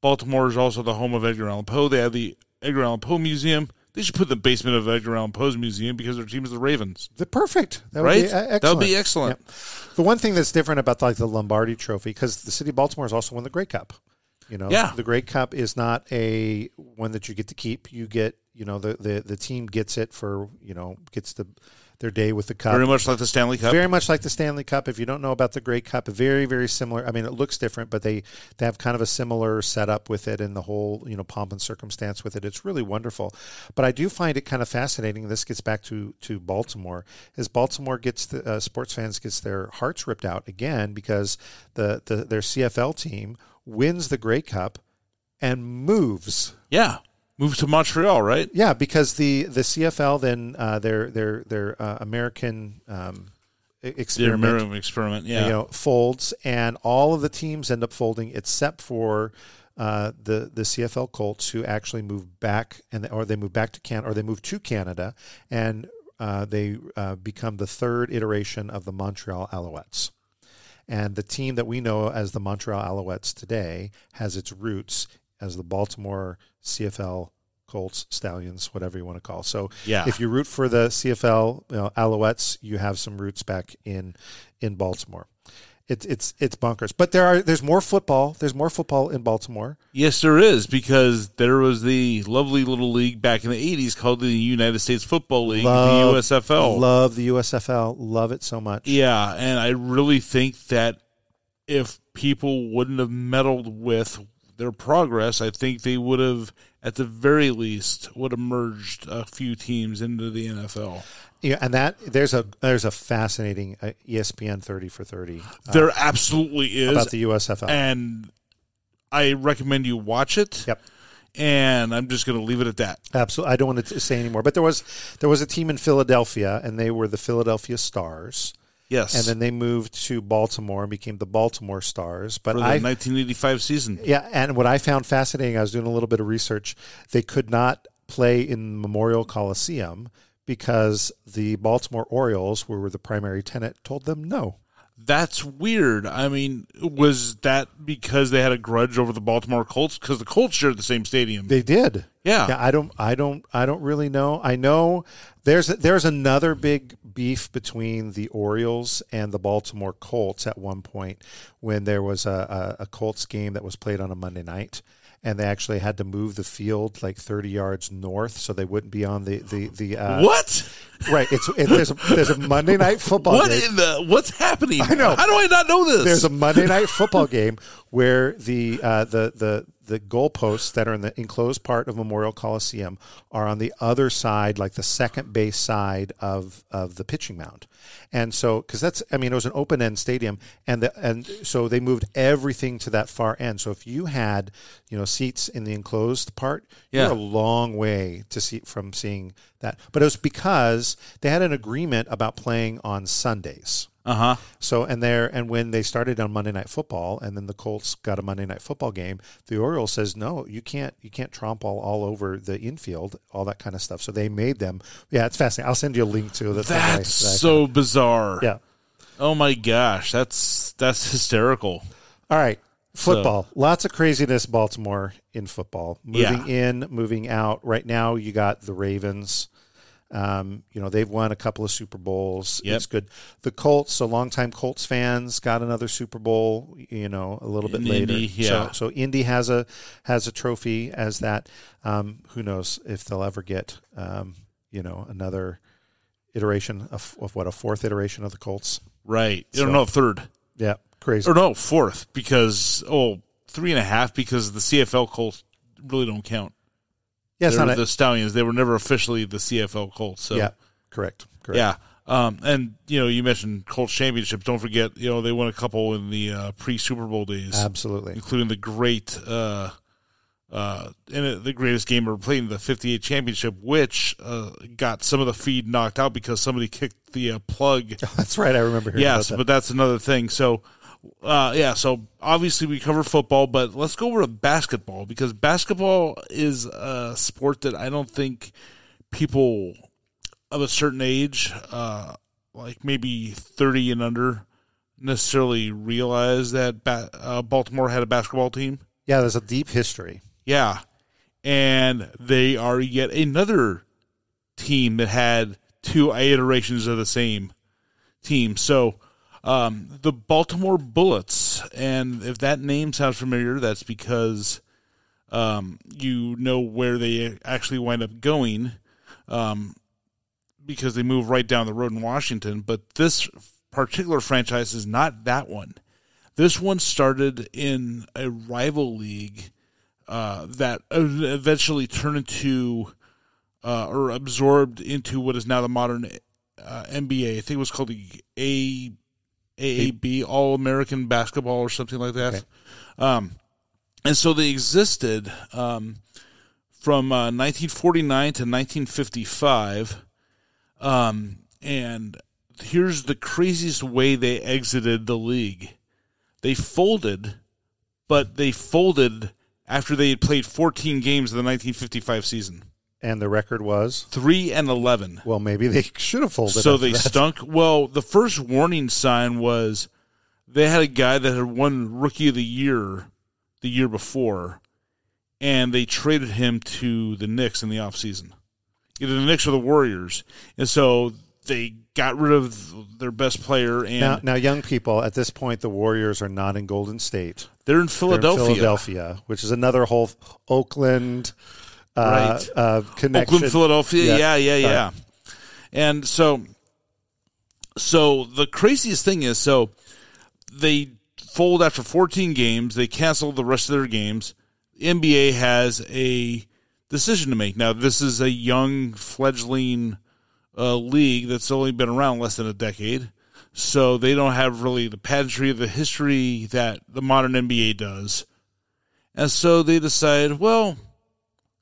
Baltimore is also the home of Edgar Allan Poe. They have the Edgar Allan Poe Museum. They should put the basement of Edgar Allan Poe's museum because their team is the Ravens. The perfect. That would Right? Be, uh, excellent. That would be excellent. Yep. The one thing that's different about like the Lombardi Trophy because the city of Baltimore has also won the Grey Cup. You know, Yeah. the Grey Cup is not a one that you get to keep. You get, you know, the the, the team gets it for you know gets the their day with the cup. Very much like the Stanley Cup. Very much like the Stanley Cup. If you don't know about the Grey Cup, very very similar. I mean, it looks different, but they they have kind of a similar setup with it and the whole you know pomp and circumstance with it. It's really wonderful. But I do find it kind of fascinating. This gets back to to Baltimore. As Baltimore gets the uh, sports fans gets their hearts ripped out again because the, the their CFL team wins the Grey Cup and moves yeah, move to Montreal, right? yeah, because the the CFL then uh, their their their uh, American um, e- The experiment American experiment. Yeah, you know folds, and all of the teams end up folding except for. Uh, the the CFL Colts who actually move back and or they move back to Can or they move to Canada and uh, they uh, become the third iteration of the Montreal Alouettes. And the team that we know as the Montreal Alouettes today has its roots as the Baltimore CFL Colts, Stallions, whatever you want to call. So Yeah. if you root for the CFL you know, Alouettes, you have some roots back in in Baltimore. It's it's it's bunkers, but there are there's more football. There's more football in Baltimore. Yes, there is because there was the lovely little league back in the '80s called the United States Football League, Love- the USFL. Love the USFL. Love it so much. Yeah, and I really think that if people wouldn't have meddled with their progress, I think they would have, at the very least, would have merged a few teams into the NFL. Yeah, and that there's a there's a fascinating uh, ESPN thirty for thirty uh, there absolutely is, about the USFL. and I recommend you watch it. Yep. And I'm just going to leave it at that. Absolutely, I don't want to say anymore. But there was there was a team in Philadelphia, and they were the Philadelphia Stars, Yes. and then they moved to Baltimore and became the Baltimore Stars. But for the I 1985 season. Yeah, and what I found fascinating, I was doing a little bit of research. They could not play in Memorial Coliseum because the Baltimore Orioles, who were the primary tenant, told them no. That's weird. I mean, was that because they had a grudge over the Baltimore Colts? Because the Colts shared the same stadium. They did. Yeah. Yeah, I don't I don't I don't really know. I know there's there's another big beef between the Orioles and the Baltimore Colts at one point when there was a, a, a Colts game that was played on a Monday night and they actually had to move the field like 30 yards north so they wouldn't be on the the the uh, what? right it's it, there's a there's a Monday night football What game. in the? What's happening? I know. How do I not know this? There's a Monday night football game where the uh, the the the goalposts that are in the enclosed part of Memorial Coliseum are on the other side, like the second base side of of the pitching mound, and so because that's I mean it was an open end stadium, and the and so they moved everything to that far end. So if you had you know seats in the enclosed part, Yeah. you're a long way to see from seeing that. But it was because they had an agreement about playing on Sundays. Uh huh. So and there and when they started on Monday Night Football, and then the Colts got a Monday Night Football game, the Orioles says no, you can't you can't tromp all, all over the infield, all that kind of stuff. So they made them. Yeah, it's fascinating. I'll send you a link to the. thing I- That's that so bizarre. yeah. Oh my gosh, that's that's hysterical. All right. Football. Lots of craziness Baltimore in football. Moving Yeah. in, moving out. Right now you got the Ravens. Um, you know, they've won a couple of Super Bowls. Yep. It's good. The Colts, so longtime Colts fans got another Super Bowl, you know, a little bit In later. Indy, yeah. So so Indy has a has a trophy as that. Um, who knows if they'll ever get um, you know, another iteration of, of what a fourth iteration of the Colts. Right. So- or no, third. Yeah, crazy. Or no, fourth, because oh, three and a half because the CFL Colts really don't count. Yeah, They're not the Stallions. They were never officially the CFL Colts. So yeah, correct. Correct. yeah. Um, and you know, you mentioned Colts championships. Don't forget, you know, they won a couple in the uh, pre Super Bowl days, Absolutely. including the great, uh, uh, in it, the greatest game ever played in the '58 championship, which uh, got some of the feed knocked out because somebody kicked the uh, plug That's right. I remember hearing yes, about but that's another thing. So, uh, yeah, so obviously we cover football, but let's go over to basketball because basketball is a sport that I don't think people of a certain age, uh, like maybe 30 and under, necessarily realize that ba- uh, Baltimore had a basketball team. Yeah, there's a deep history. Yeah. And they are yet another team that had two iterations of the same team. So um, the Baltimore Bullets, and if that name sounds familiar, that's because um, you know where they actually wind up going um, because they move right down the road in Washington. But this particular franchise is not that one. This one started in a rival league uh, that eventually turned into uh, or absorbed into what is now the modern uh, NBA. I think it was called the A AAB All American Basketball or something like that. Um, and so they existed um, from uh, 1949 to 1955. Um, and here's the craziest way they exited the league. They folded, but they folded after they had played 14 games of the 1955 season. And the record was 3 and 11. well, maybe they should have folded. So they that. stunk. Well, the first warning sign was they had a guy that had won Rookie of the Year the year before, and they traded him to the Knicks in the offseason. Either the Knicks or the Warriors. And so they got rid of their best player, and Now, now, young people, at this point, the Warriors are not in Golden State. they're in They're in Philadelphia. Philadelphia, which is another whole Oakland uh, Right. uh, connection. Oakland, Philadelphia. Yeah. Yeah, yeah, yeah. And so, so the craziest thing is, so they fold after 14 games. They cancel the rest of their games. The NBA has a decision to make. Now, this is a young, fledgling uh, league that's only been around less than a decade. So they don't have really the pageantry of the history that the modern NBA does. And so they decide, well,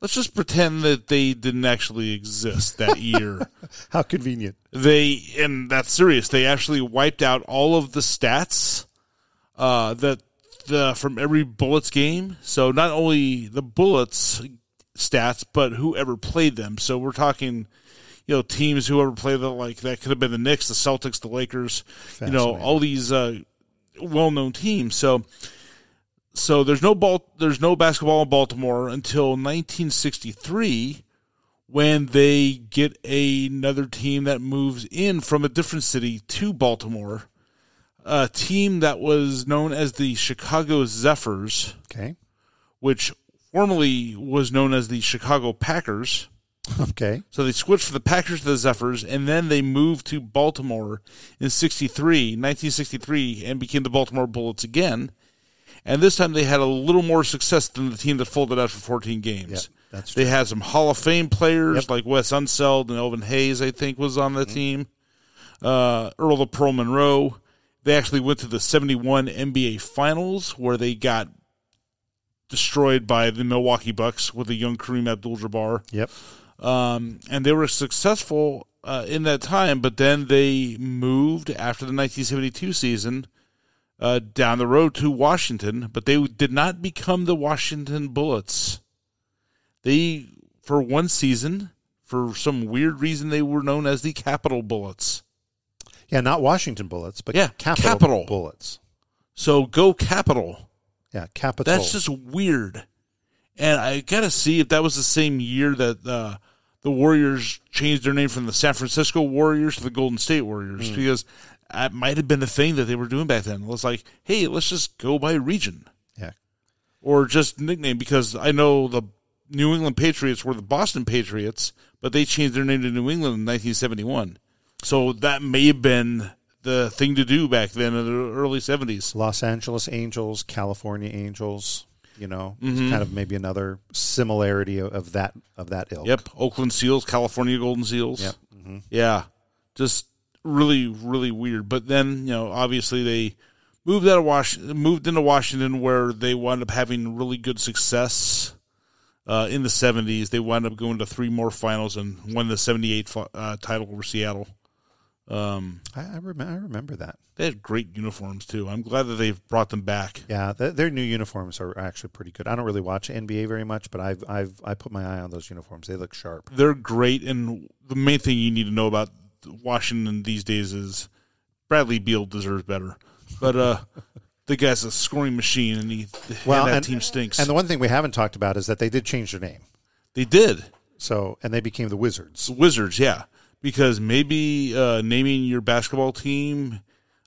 let's just pretend that they didn't actually exist that year. How convenient. they and that's serious. They actually wiped out all of the stats uh, that the from every Bullets game. So not only the Bullets stats, but whoever played them. So we're talking, you know teams who ever played the like that could have been the Knicks, the Celtics, the Lakers, you know all these uh, well known teams. So so there's no ball there's no basketball in Baltimore until 1963 when they get another team that moves in from a different city to Baltimore. A team that was known as the Chicago Zephyrs, Okay. which formerly was known as the Chicago Packers. Okay. So they switched from the Packers to the Zephyrs, and then they moved to Baltimore in 63, 1963, and became the Baltimore Bullets again. And this time they had a little more success than the team that folded out for 14 games. Yep, that's They had some Hall of Fame players Yep. Mm-hmm. like Wes Unseld and Elvin Hayes, I think, was on the team. Uh, Earl of Pearl Monroe. They actually went to the 71 NBA Finals where they got destroyed by the Milwaukee Bucks with a young Kareem Abdul-Jabbar Yep. um, and they were successful uh, in that time. But then they moved after the 1972 season uh, down the road to Washington, but they did not become the Washington Bullets. They, for one season, for some weird reason, they were known as the Capital Bullets. Yeah, not Washington bullets, but Yeah, capital, Capital. bullets. So go Capital. Yeah, capital. That's just weird. And I gotta see if that was the same year that uh, the Warriors changed their name from the San Francisco Warriors to the Golden State Warriors Hmm. because that might have been the thing that they were doing back then. It was like, hey, let's just go by region yeah. or just nickname because I know the New England Patriots were the Boston Patriots, but they changed their name to New England in 1971. So that may have been the thing to do back then in the early 70s. Los Angeles Angels, California Angels. You know, it's Mm-hmm. kind of maybe another similarity of, of that of that ilk. Yep, Oakland Seals, California Golden Seals. Yep. Mm-hmm. Yeah, just really, really weird. But then, you know, obviously they moved out of Wash, moved into Washington, where they wound up having really good success uh, in the '70s. They wound up going to three more finals and won the '78 uh, title over Seattle. Um, I, I, rem- I remember that. they had great uniforms too. I'm glad that they've brought them back. Yeah, th- their new uniforms are actually pretty good. I don't really watch NBA very much, but I've I've I put my eye on those uniforms. They look sharp. They're great, and the main thing you need to know about Washington these days is Bradley Beal deserves better, but uh, the guy's a scoring machine, and he Well, and that and- team stinks. And the one thing we haven't talked about is that they did change their name. they did So and they became the Wizards. the Wizards, yeah, because maybe uh, naming your basketball team.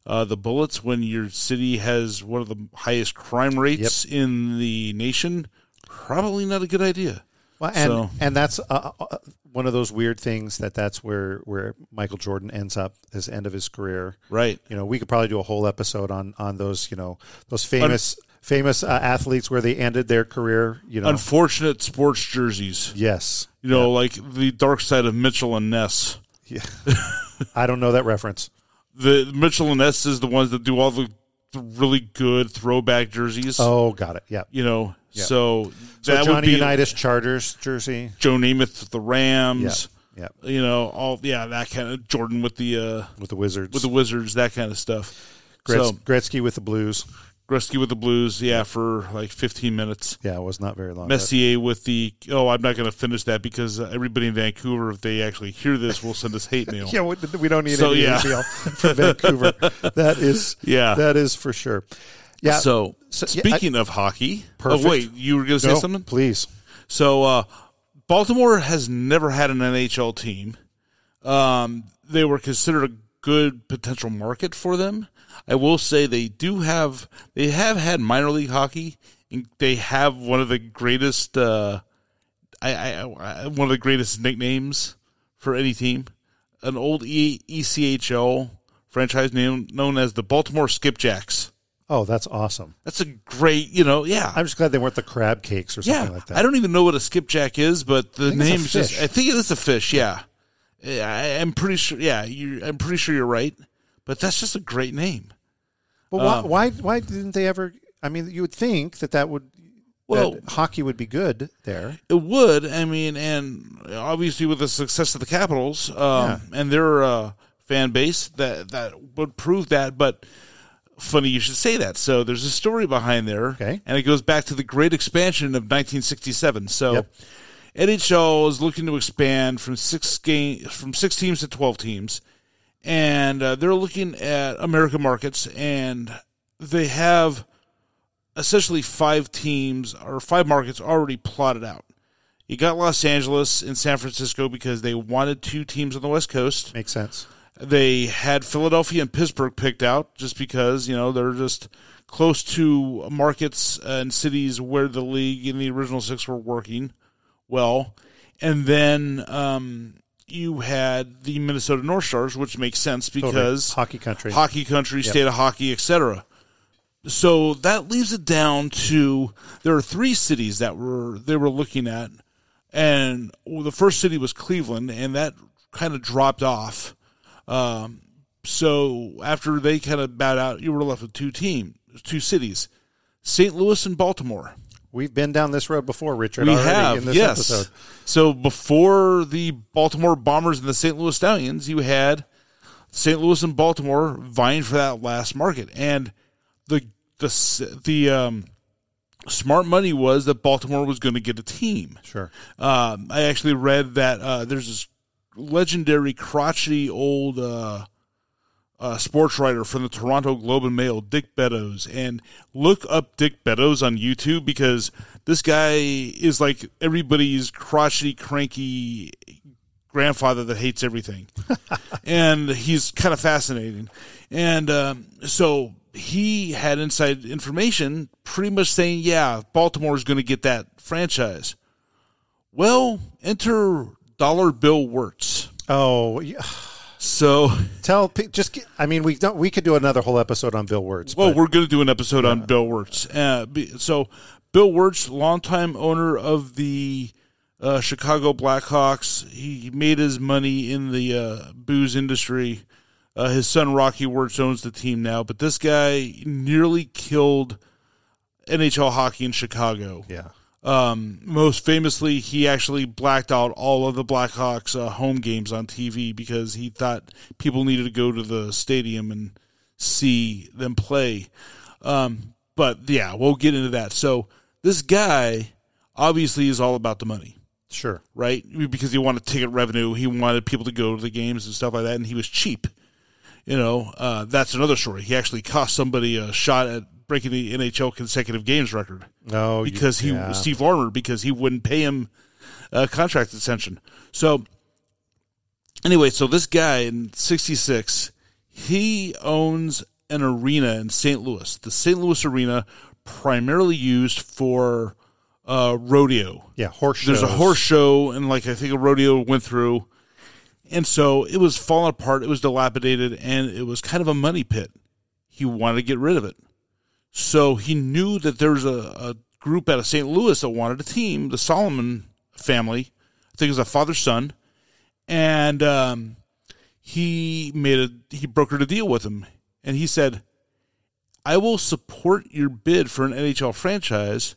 Uh, the Bullets, when your city has one of the highest crime rates in the nation, probably not a good idea. Well, and So- and that's uh, uh, one of those weird things that that's where where Michael Jordan ends up his end of his career. Right. You know, we could probably do a whole episode on on those you know those famous famous uh, athletes where they ended their career. You know, Unfortunate sports jerseys. yes. You know, like the dark side of Mitchell and Ness. Yeah. I don't know that reference. the Mitchell and Ness is the ones that do all the really good throwback jerseys. Oh, got it. Yeah. You know, Yeah. so So that would Johnny be Unitas Chargers jersey. Joe Namath with the Rams. Yeah. You know, all yeah, that kind of Jordan with the uh, With the Wizards. with the Wizards, that kind of stuff. Gretz- So Gretzky with the Blues. Gretzky with the Blues, yeah, for like 15 minutes. Yeah, it was not very long. Messier with the oh, I'm not going to finish that because uh, everybody in Vancouver, if they actually hear this, will send us hate mail. Yeah, we, we don't need So, any yeah. ABL for Vancouver. That is, Yeah. that is for sure. Yeah. So, So, yeah, speaking of hockey, Perfect. oh wait, you were going to say Go, something? please. So, uh, Baltimore has never had an NHL team. Um, they were considered a good potential market for them. I will say they do have they have had minor league hockey. And they have one of the greatest uh, I, I, I one of the greatest nicknames for any team. An old e, ECHL franchise name known as the Baltimore Skipjacks. Oh, that's awesome. That's a great, you know, yeah. I'm just glad they weren't the crab cakes or something Yeah, like that. I don't even know what a skipjack is, but the think name is just. I think it is a fish. Yeah, Yeah, I, I'm pretty sure. Yeah, you, I'm pretty sure you're right. But that's just a great name. But why, Um, why, why didn't they ever? I mean, you would think that that would, Well- that hockey would be good there. It would. I mean, and obviously with the success of the Capitals um, and their uh, fan base, that that would prove that. But funny you should say that. So there's a story behind there, Okay. and it goes back to the Great Expansion of 1967. So. Yep. NHL is looking to expand from six game from six teams to twelve teams, and uh, they're looking at American markets, and they have essentially five teams or five markets already plotted out. You got Los Angeles and San Francisco because they wanted two teams on the West Coast. Makes sense. They had Philadelphia and Pittsburgh picked out just because, you know, they're just close to markets and cities where the league and the original six were working well. And then um, you had the Minnesota North Stars, which makes sense Totally. because hockey country. hockey country, Yep. state of hockey, etc. So that leaves it down to there are three cities that were they were looking at, and the first city was Cleveland, and that kind of dropped off. Um, so after they kind of bowed out, you were left with two team, two cities, St. Louis and Baltimore. We've been down this road before, Richard. We have, in this yes. episode. So before the Baltimore Bombers and the St. Louis Stallions, you had St. Louis and Baltimore vying for that last market, and the the the um, smart money was that Baltimore was going to get a team. Sure. Um, I actually read that uh, there's this legendary crotchety old uh, uh, sports writer from the Toronto Globe and Mail, Dick Beddoes, and look up Dick Beddoes on YouTube because this guy is like everybody's crotchety, cranky grandfather that hates everything, and he's kind of fascinating. And um, so he had inside information, pretty much saying, "Yeah, Baltimore is going to get that franchise." Well, enter Dollar Bill Wirtz. Oh, yeah. So, tell just. I mean, we don't. We could do another whole episode on Bill Wirtz. well, but- we're going to do an episode on Bill Wirtz. Uh, so, Bill Wirtz, longtime owner of the uh, Chicago Blackhawks, he made his money in the uh, booze industry. Uh, his son Rocky Wirtz owns the team now, but this guy nearly killed NHL hockey in Chicago. yeah. Um, most famously, he actually blacked out all of the Blackhawks uh, home games on TV because he thought people needed to go to the stadium and see them play. Um, but yeah, we'll get into that. So this guy obviously is all about the money, Sure. right? Because he wanted ticket revenue, he wanted people to go to the games and stuff like that, and he was cheap. You know, uh, that's another story. He actually cost somebody a shot at breaking the NHL consecutive games record No, you- because he yeah. Steve Larmer because he wouldn't pay him a contract extension. So anyway, so this guy in '66, he owns an arena in St. Louis, the St. Louis Arena, primarily used for uh, rodeo. Yeah, horse There's a horse show, and like I think a rodeo went through, and so it was falling apart. It was dilapidated, and it was kind of a money pit. He wanted to get rid of it. So he knew that there was a, a group out of St. Louis that wanted a team, the Salomon family. I think it was a father son, and um, he made a he brokered a deal with him, and he said, "I will support your bid for an NHL franchise."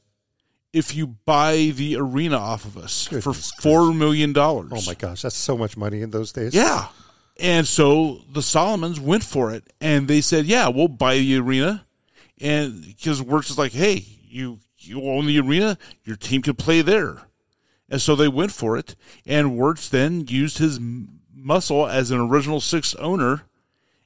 If you buy the arena off of us for Goodness four million dollars, Oh my gosh, that's so much money in those days. yeah. And so the Salomons went for it and they said, yeah, we'll buy the arena. And because Wirtz is like, hey, you, you own the arena, your team can play there. And so they went for it. And Wirtz then used his muscle as an original six owner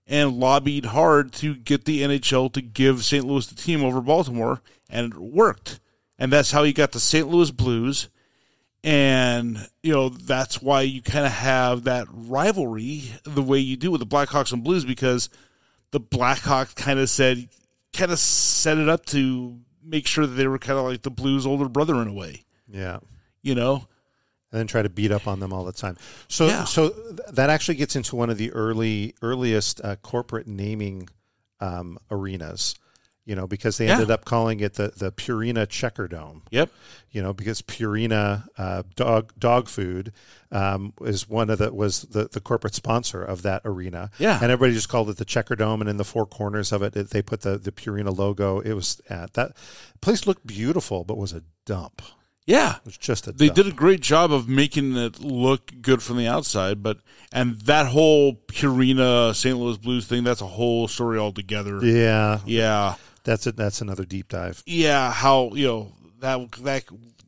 and lobbied hard to get the NHL to give St. Louis the team over Baltimore. And it worked. And that's how he got the St. Louis Blues and you know that's why you kind of have that rivalry the way you do with the Blackhawks and Blues because the Blackhawks kind of said kind of set it up to make sure that they were kind of like the Blues older brother in a way, Yeah. you know. and then try to beat up on them all the time. So, Yeah. so th- that actually gets into one of the early earliest uh, corporate naming um, arenas. You know, because they Yeah. ended up calling it the the Purina Checker Dome. Yep. You know, because Purina uh, dog dog food um, is one of the was the, the corporate sponsor of that arena. Yeah. and everybody just called it the Checker Dome, and in the four corners of it, it they put the the Purina logo. It was uh, that place looked beautiful, but was a dump. Yeah. It was just a They dump. did a great job of making it look good from the outside, but and that whole Purina St. Louis Blues thing, that's a whole story altogether. Yeah, Yeah. That's it. That's another deep dive. yeah, how you know that that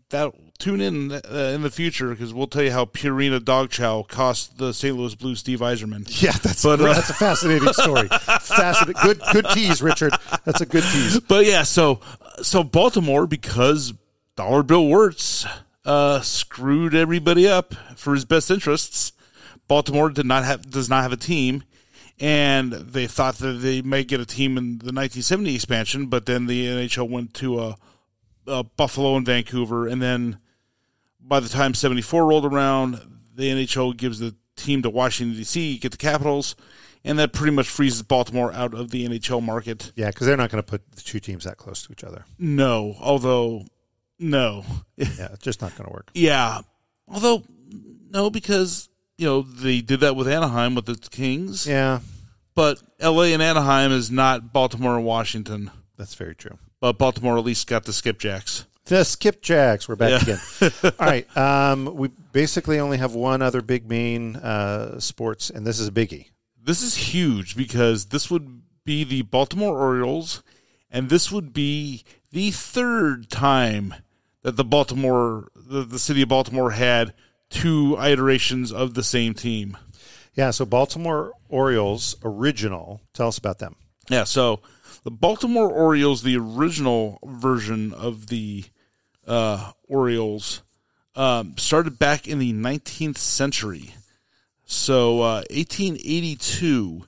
that tune in uh, in the future because we'll tell you how Purina Dog Chow cost the St. Louis Blues Steve Yzerman. Yeah, that's But, uh, that's a fascinating story. Fascinating. Good good tease, Richard. That's a good tease. But yeah, so so Baltimore because Dollar Bill Wirtz uh, screwed everybody up for his best interests. Baltimore did not have does not have a team, and they thought that they might get a team in the 1970 expansion, but then the NHL went to uh, uh, Buffalo and Vancouver, and then by the time 74 rolled around, the NHL gives the team to Washington D.C. get the Capitals, and that pretty much freezes Baltimore out of the NHL market. Yeah, because they're not going to put the two teams that close to each other. No, although no, Yeah, it's just not going to work. yeah, although no, because you know they did that with Anaheim with the Kings, Yeah, but L.A. and Anaheim is not Baltimore and Washington. that's very true. But Baltimore at least got the skipjacks. The skipjacks. We're back Yeah. again. All right. Um, we basically only have one other big main uh, sports, and this is a biggie. This is huge because this would be the Baltimore Orioles, and this would be the third time that the Baltimore, the, the city of Baltimore, had two iterations of the same team. Yeah. So Baltimore Orioles original. Tell us about them. Yeah, so the Baltimore Orioles, the original version of the uh, Orioles, um, started back in the 19th century. So, uh, 1882,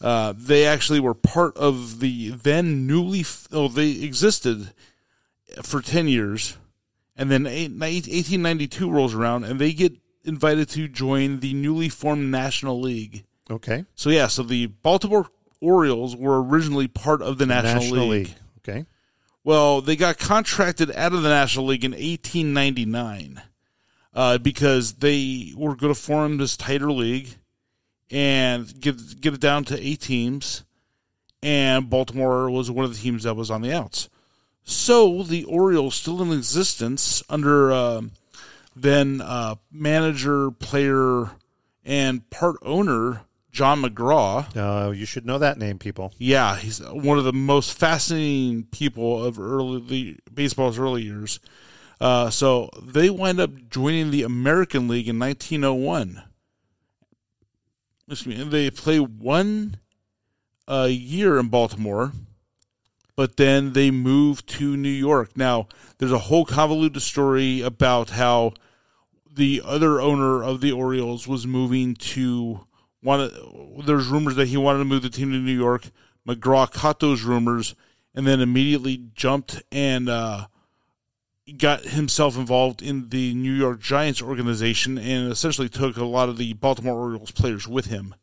uh, they actually were part of the then newly, f- oh, they existed for 10 years. And then 1892 rolls around, and they get invited to join the newly formed National League. Okay. So yeah, so the Baltimore Orioles were originally part of the National, League. Okay. Well, they got contracted out of the National League in 1899 uh, because they were going to form this tighter league and get get it down to eight teams, and Baltimore was one of the teams that was on the outs. So the Orioles, still in existence under um then uh, manager, player, and part owner John McGraw. Uh, you should know that name, people. Yeah, he's one of the most fascinating people of early the baseball's early years. Uh, so they wind up joining the American League in 1901. Excuse me. and They play one uh, year in Baltimore, but then they move to New York. Now, there's a whole convoluted story about how the other owner of the Orioles was moving to wanted. There's rumors that he wanted to move the team to New York. McGraw caught those rumors and then immediately jumped and uh, got himself involved in the New York Giants organization and essentially took a lot of the Baltimore Orioles players with him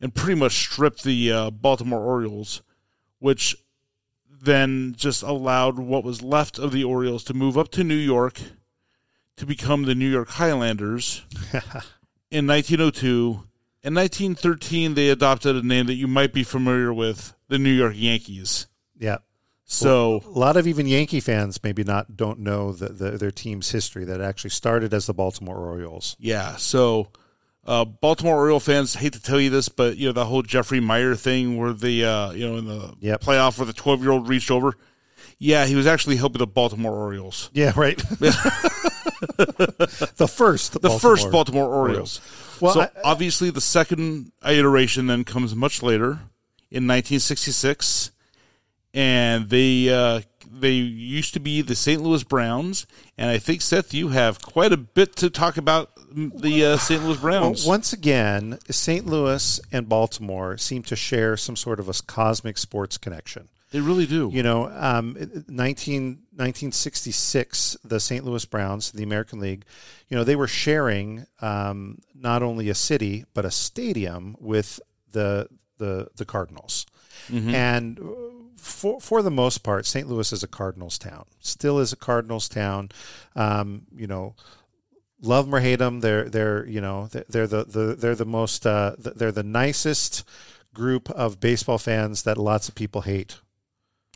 and pretty much stripped the uh, Baltimore Orioles, which then just allowed what was left of the Orioles to move up to New York to become the New York Highlanders in 1902. In 1913, they adopted a name that you might be familiar with, the New York Yankees. Yeah. So a lot of even Yankee fans maybe not don't know the, the, their team's history that actually started as the Baltimore Orioles. Yeah, so uh, Baltimore Oriole fans hate to tell you this, but you know the whole Jeffrey Maier thing, where the uh, you know in the Yep. playoff where the twelve year old reached over. Yeah, he was actually helping the Baltimore Orioles. Yeah, right. the first, the, The Baltimore first Baltimore Orioles. Well, so I- obviously the second iteration then comes much later in 1966, and they uh, they used to be the St. Louis Browns, and I think Seth, you have quite a bit to talk about the uh, St. Louis Well, Browns. once again, St. Louis and Baltimore seem to share some sort of a cosmic sports connection. they really do. You know, um, 19, 1966, the St. Louis Browns, the American League, you know, they were sharing um, not only a city but a stadium with the the the Cardinals, and uh, for for the most part, St. Louis is a Cardinals town. Still is a Cardinals town. Um, you know, love them or hate them, they're they're you know they're, they're the, the they're the most uh, they're the nicest group of baseball fans that lots of people hate.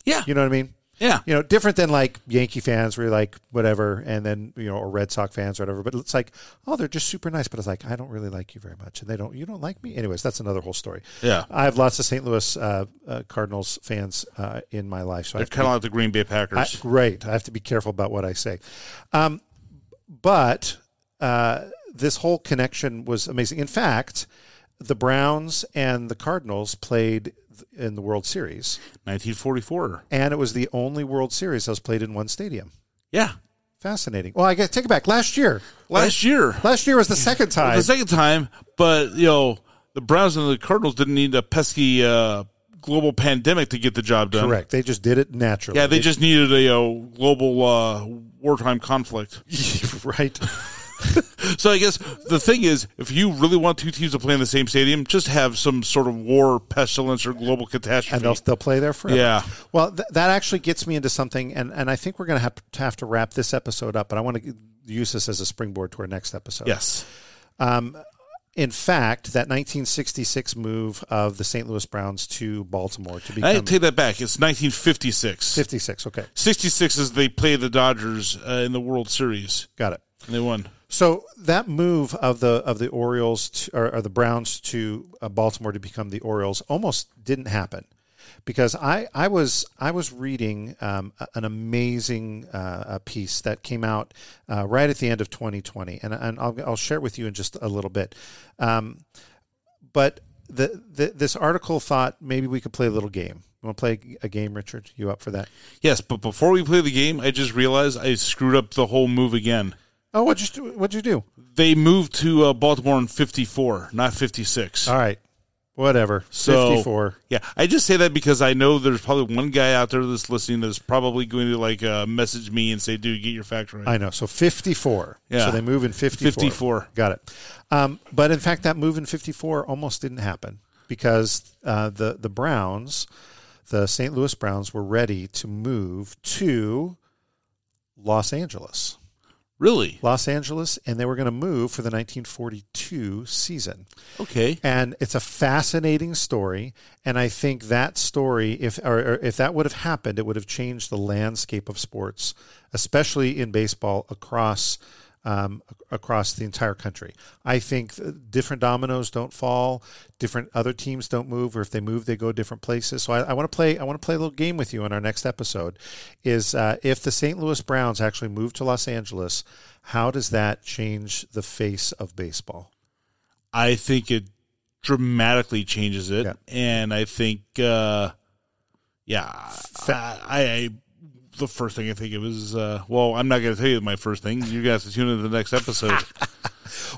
Yeah. You know what I mean? Yeah. You know, different than like Yankee fans where you're like, whatever, and then, you know, or Red Sox fans or whatever. But it's like, oh, they're just super nice. But it's like, I don't really like you very much. And they don't, you don't like me? Anyways, that's another whole story. Yeah. I have lots of St. Louis uh, uh, Cardinals fans uh, in my life. So I They're kind of like the Green Bay I, Packers. great. I have to be careful about what I say. Um, but uh, this whole connection was amazing. In fact, the Browns and the Cardinals played in the World Series, 1944. and it was the only World Series that was played in one stadium. Yeah. Fascinating. Well, I guess take it back. Last year, Last year. last year was the second time. The second time, but you know, the Browns and the Cardinals didn't need a pesky uh, global pandemic to get the job done. Correct. They just did it naturally. Yeah, they just needed a, uh global uh, wartime conflict. right. So I guess the thing is, if you really want two teams to play in the same stadium, just have some sort of war, pestilence, or global catastrophe. and they'll they'll play there forever. Yeah. Well, th- that actually gets me into something, and, and I think we're going to have to have to wrap this episode up. But I want to use this as a springboard to our next episode. yes. In fact, that 1966 move of the St. Louis Browns to Baltimore to become. I take that back. It's 1956. 56. Okay, 66 is they play the Dodgers uh, in the World Series, got it. and they won. So that move of the of the Orioles to, or, or the Browns to uh, Baltimore to become the Orioles almost didn't happen because I, I was I was reading um, an amazing uh, piece that came out uh, right at the end of 2020 and, and I'll, I'll share it with you in just a little bit. Um, but the, the this article thought maybe we could play a little game. You want to play a game, Richard? You up for that? Yes, but before we play the game, I just realized I screwed up the whole move again. Oh, what'd you do? What'd you do? They moved to uh, Baltimore in 54, not 56. All right, whatever. So- 54. Yeah, I just say that because I know there's probably one guy out there that's listening that's probably going to like uh, message me and say, "Dude, get your fact right." I know. So 54. Yeah. So they move in 54. 54. Got it. Um, but in fact, that move in 54 almost didn't happen because uh, the, the Browns, the St. Louis Browns, were ready to move to Los Angeles. Really? Los Angeles, and they were going to move for the 1942 season. Okay. And it's a fascinating story. And I think that story, if or, or if that would have happened, it would have changed the landscape of sports, especially in baseball across um, across the entire country. I think different dominoes don't fall, different other teams don't move, or if they move, they go different places. So I, I want to play. I want to play a little game with you in our next episode. Is uh, if the St. Louis Browns actually move to Los Angeles, how does that change the face of baseball? I think it dramatically changes it, Yeah. and I think, uh, yeah, I, I the first thing I think of is, uh, well, I'm not going to tell you my first thing. You guys to tune into the next episode.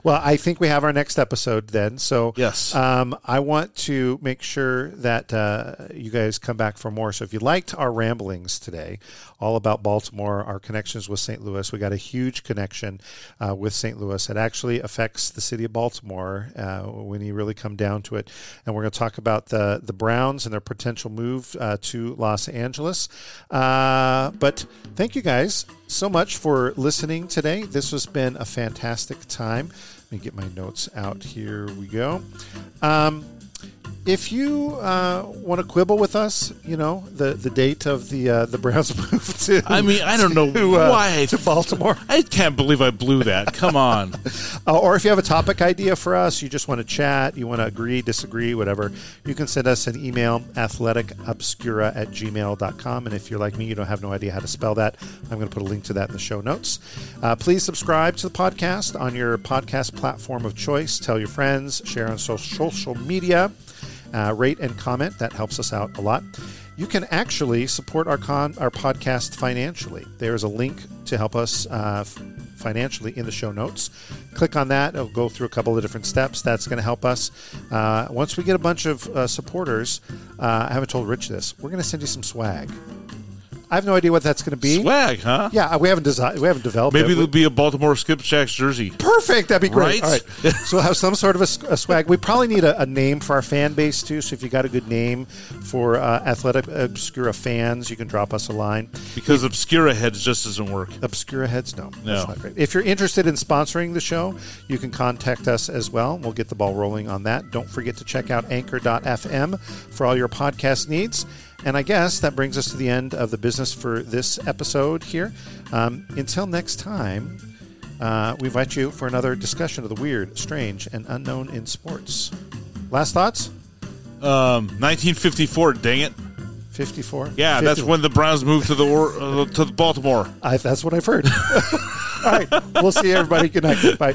Well, I think we have our next episode then. So Yes. um, I want to make sure that uh, you guys come back for more. So if you liked our ramblings today, all about Baltimore, our connections with St. Louis, we got a huge connection uh, with St. Louis. It actually affects the city of Baltimore uh, when you really come down to it. And we're going to talk about the the Browns and their potential move uh, to Los Angeles. Uh, but thank you guys so much for listening today. This has been a fantastic time. Let me get my notes out. Here we go. Um, if you uh, want to quibble with us, you know the, the date of the uh, the Browns move to. I mean, I don't know to, uh, why to Baltimore. I can't believe I blew that. Come on. Uh, or if you have a topic idea for us, you just want to chat, you want to agree, disagree, whatever, you can send us an email, athleticobscura at gmail.com. And if you're like me, you don't have no idea how to spell that, I'm going to put a link to that in the show notes. Uh, please subscribe to the podcast on your podcast platform of choice. Tell your friends, share on social, social media, uh, rate and comment. That helps us out a lot. You can actually support our con our podcast financially. There is a link to help us uh, financially in the show notes. Click on that; it'll go through a couple of different steps. That's going to help us. Uh, once we get a bunch of uh, supporters, uh, I haven't told Rich this. We're going to send you some swag. I have no idea what that's going to be. Swag, huh? Yeah, we haven't designed. We haven't developed. Maybe it. there'll be a Baltimore Skipjacks jersey. Perfect. That'd be great. Right? All right. so we'll have some sort of a, a swag. We probably need a, a name for our fan base too. So if you got a good name for uh, Athletic Obscura fans, you can drop us a line. Because Obscura Heads just doesn't work. Obscura heads, no, No. that's not great. If you're interested in sponsoring the show, you can contact us as well. We'll get the ball rolling on that. Don't forget to check out Anchor.fm for all your podcast needs. And I guess that brings us to the end of the business for this episode here. Um, until next time, uh, we invite you for another discussion of the weird, strange, and unknown in sports. Last thoughts? Um, 1954. Dang it. 54? Yeah, that's when the Browns moved to the uh, to Baltimore. I, that's what I've heard. All right. We'll see everybody. Good night. Bye.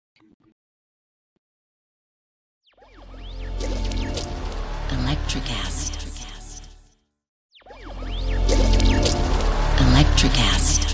Electric acid. Electric acid.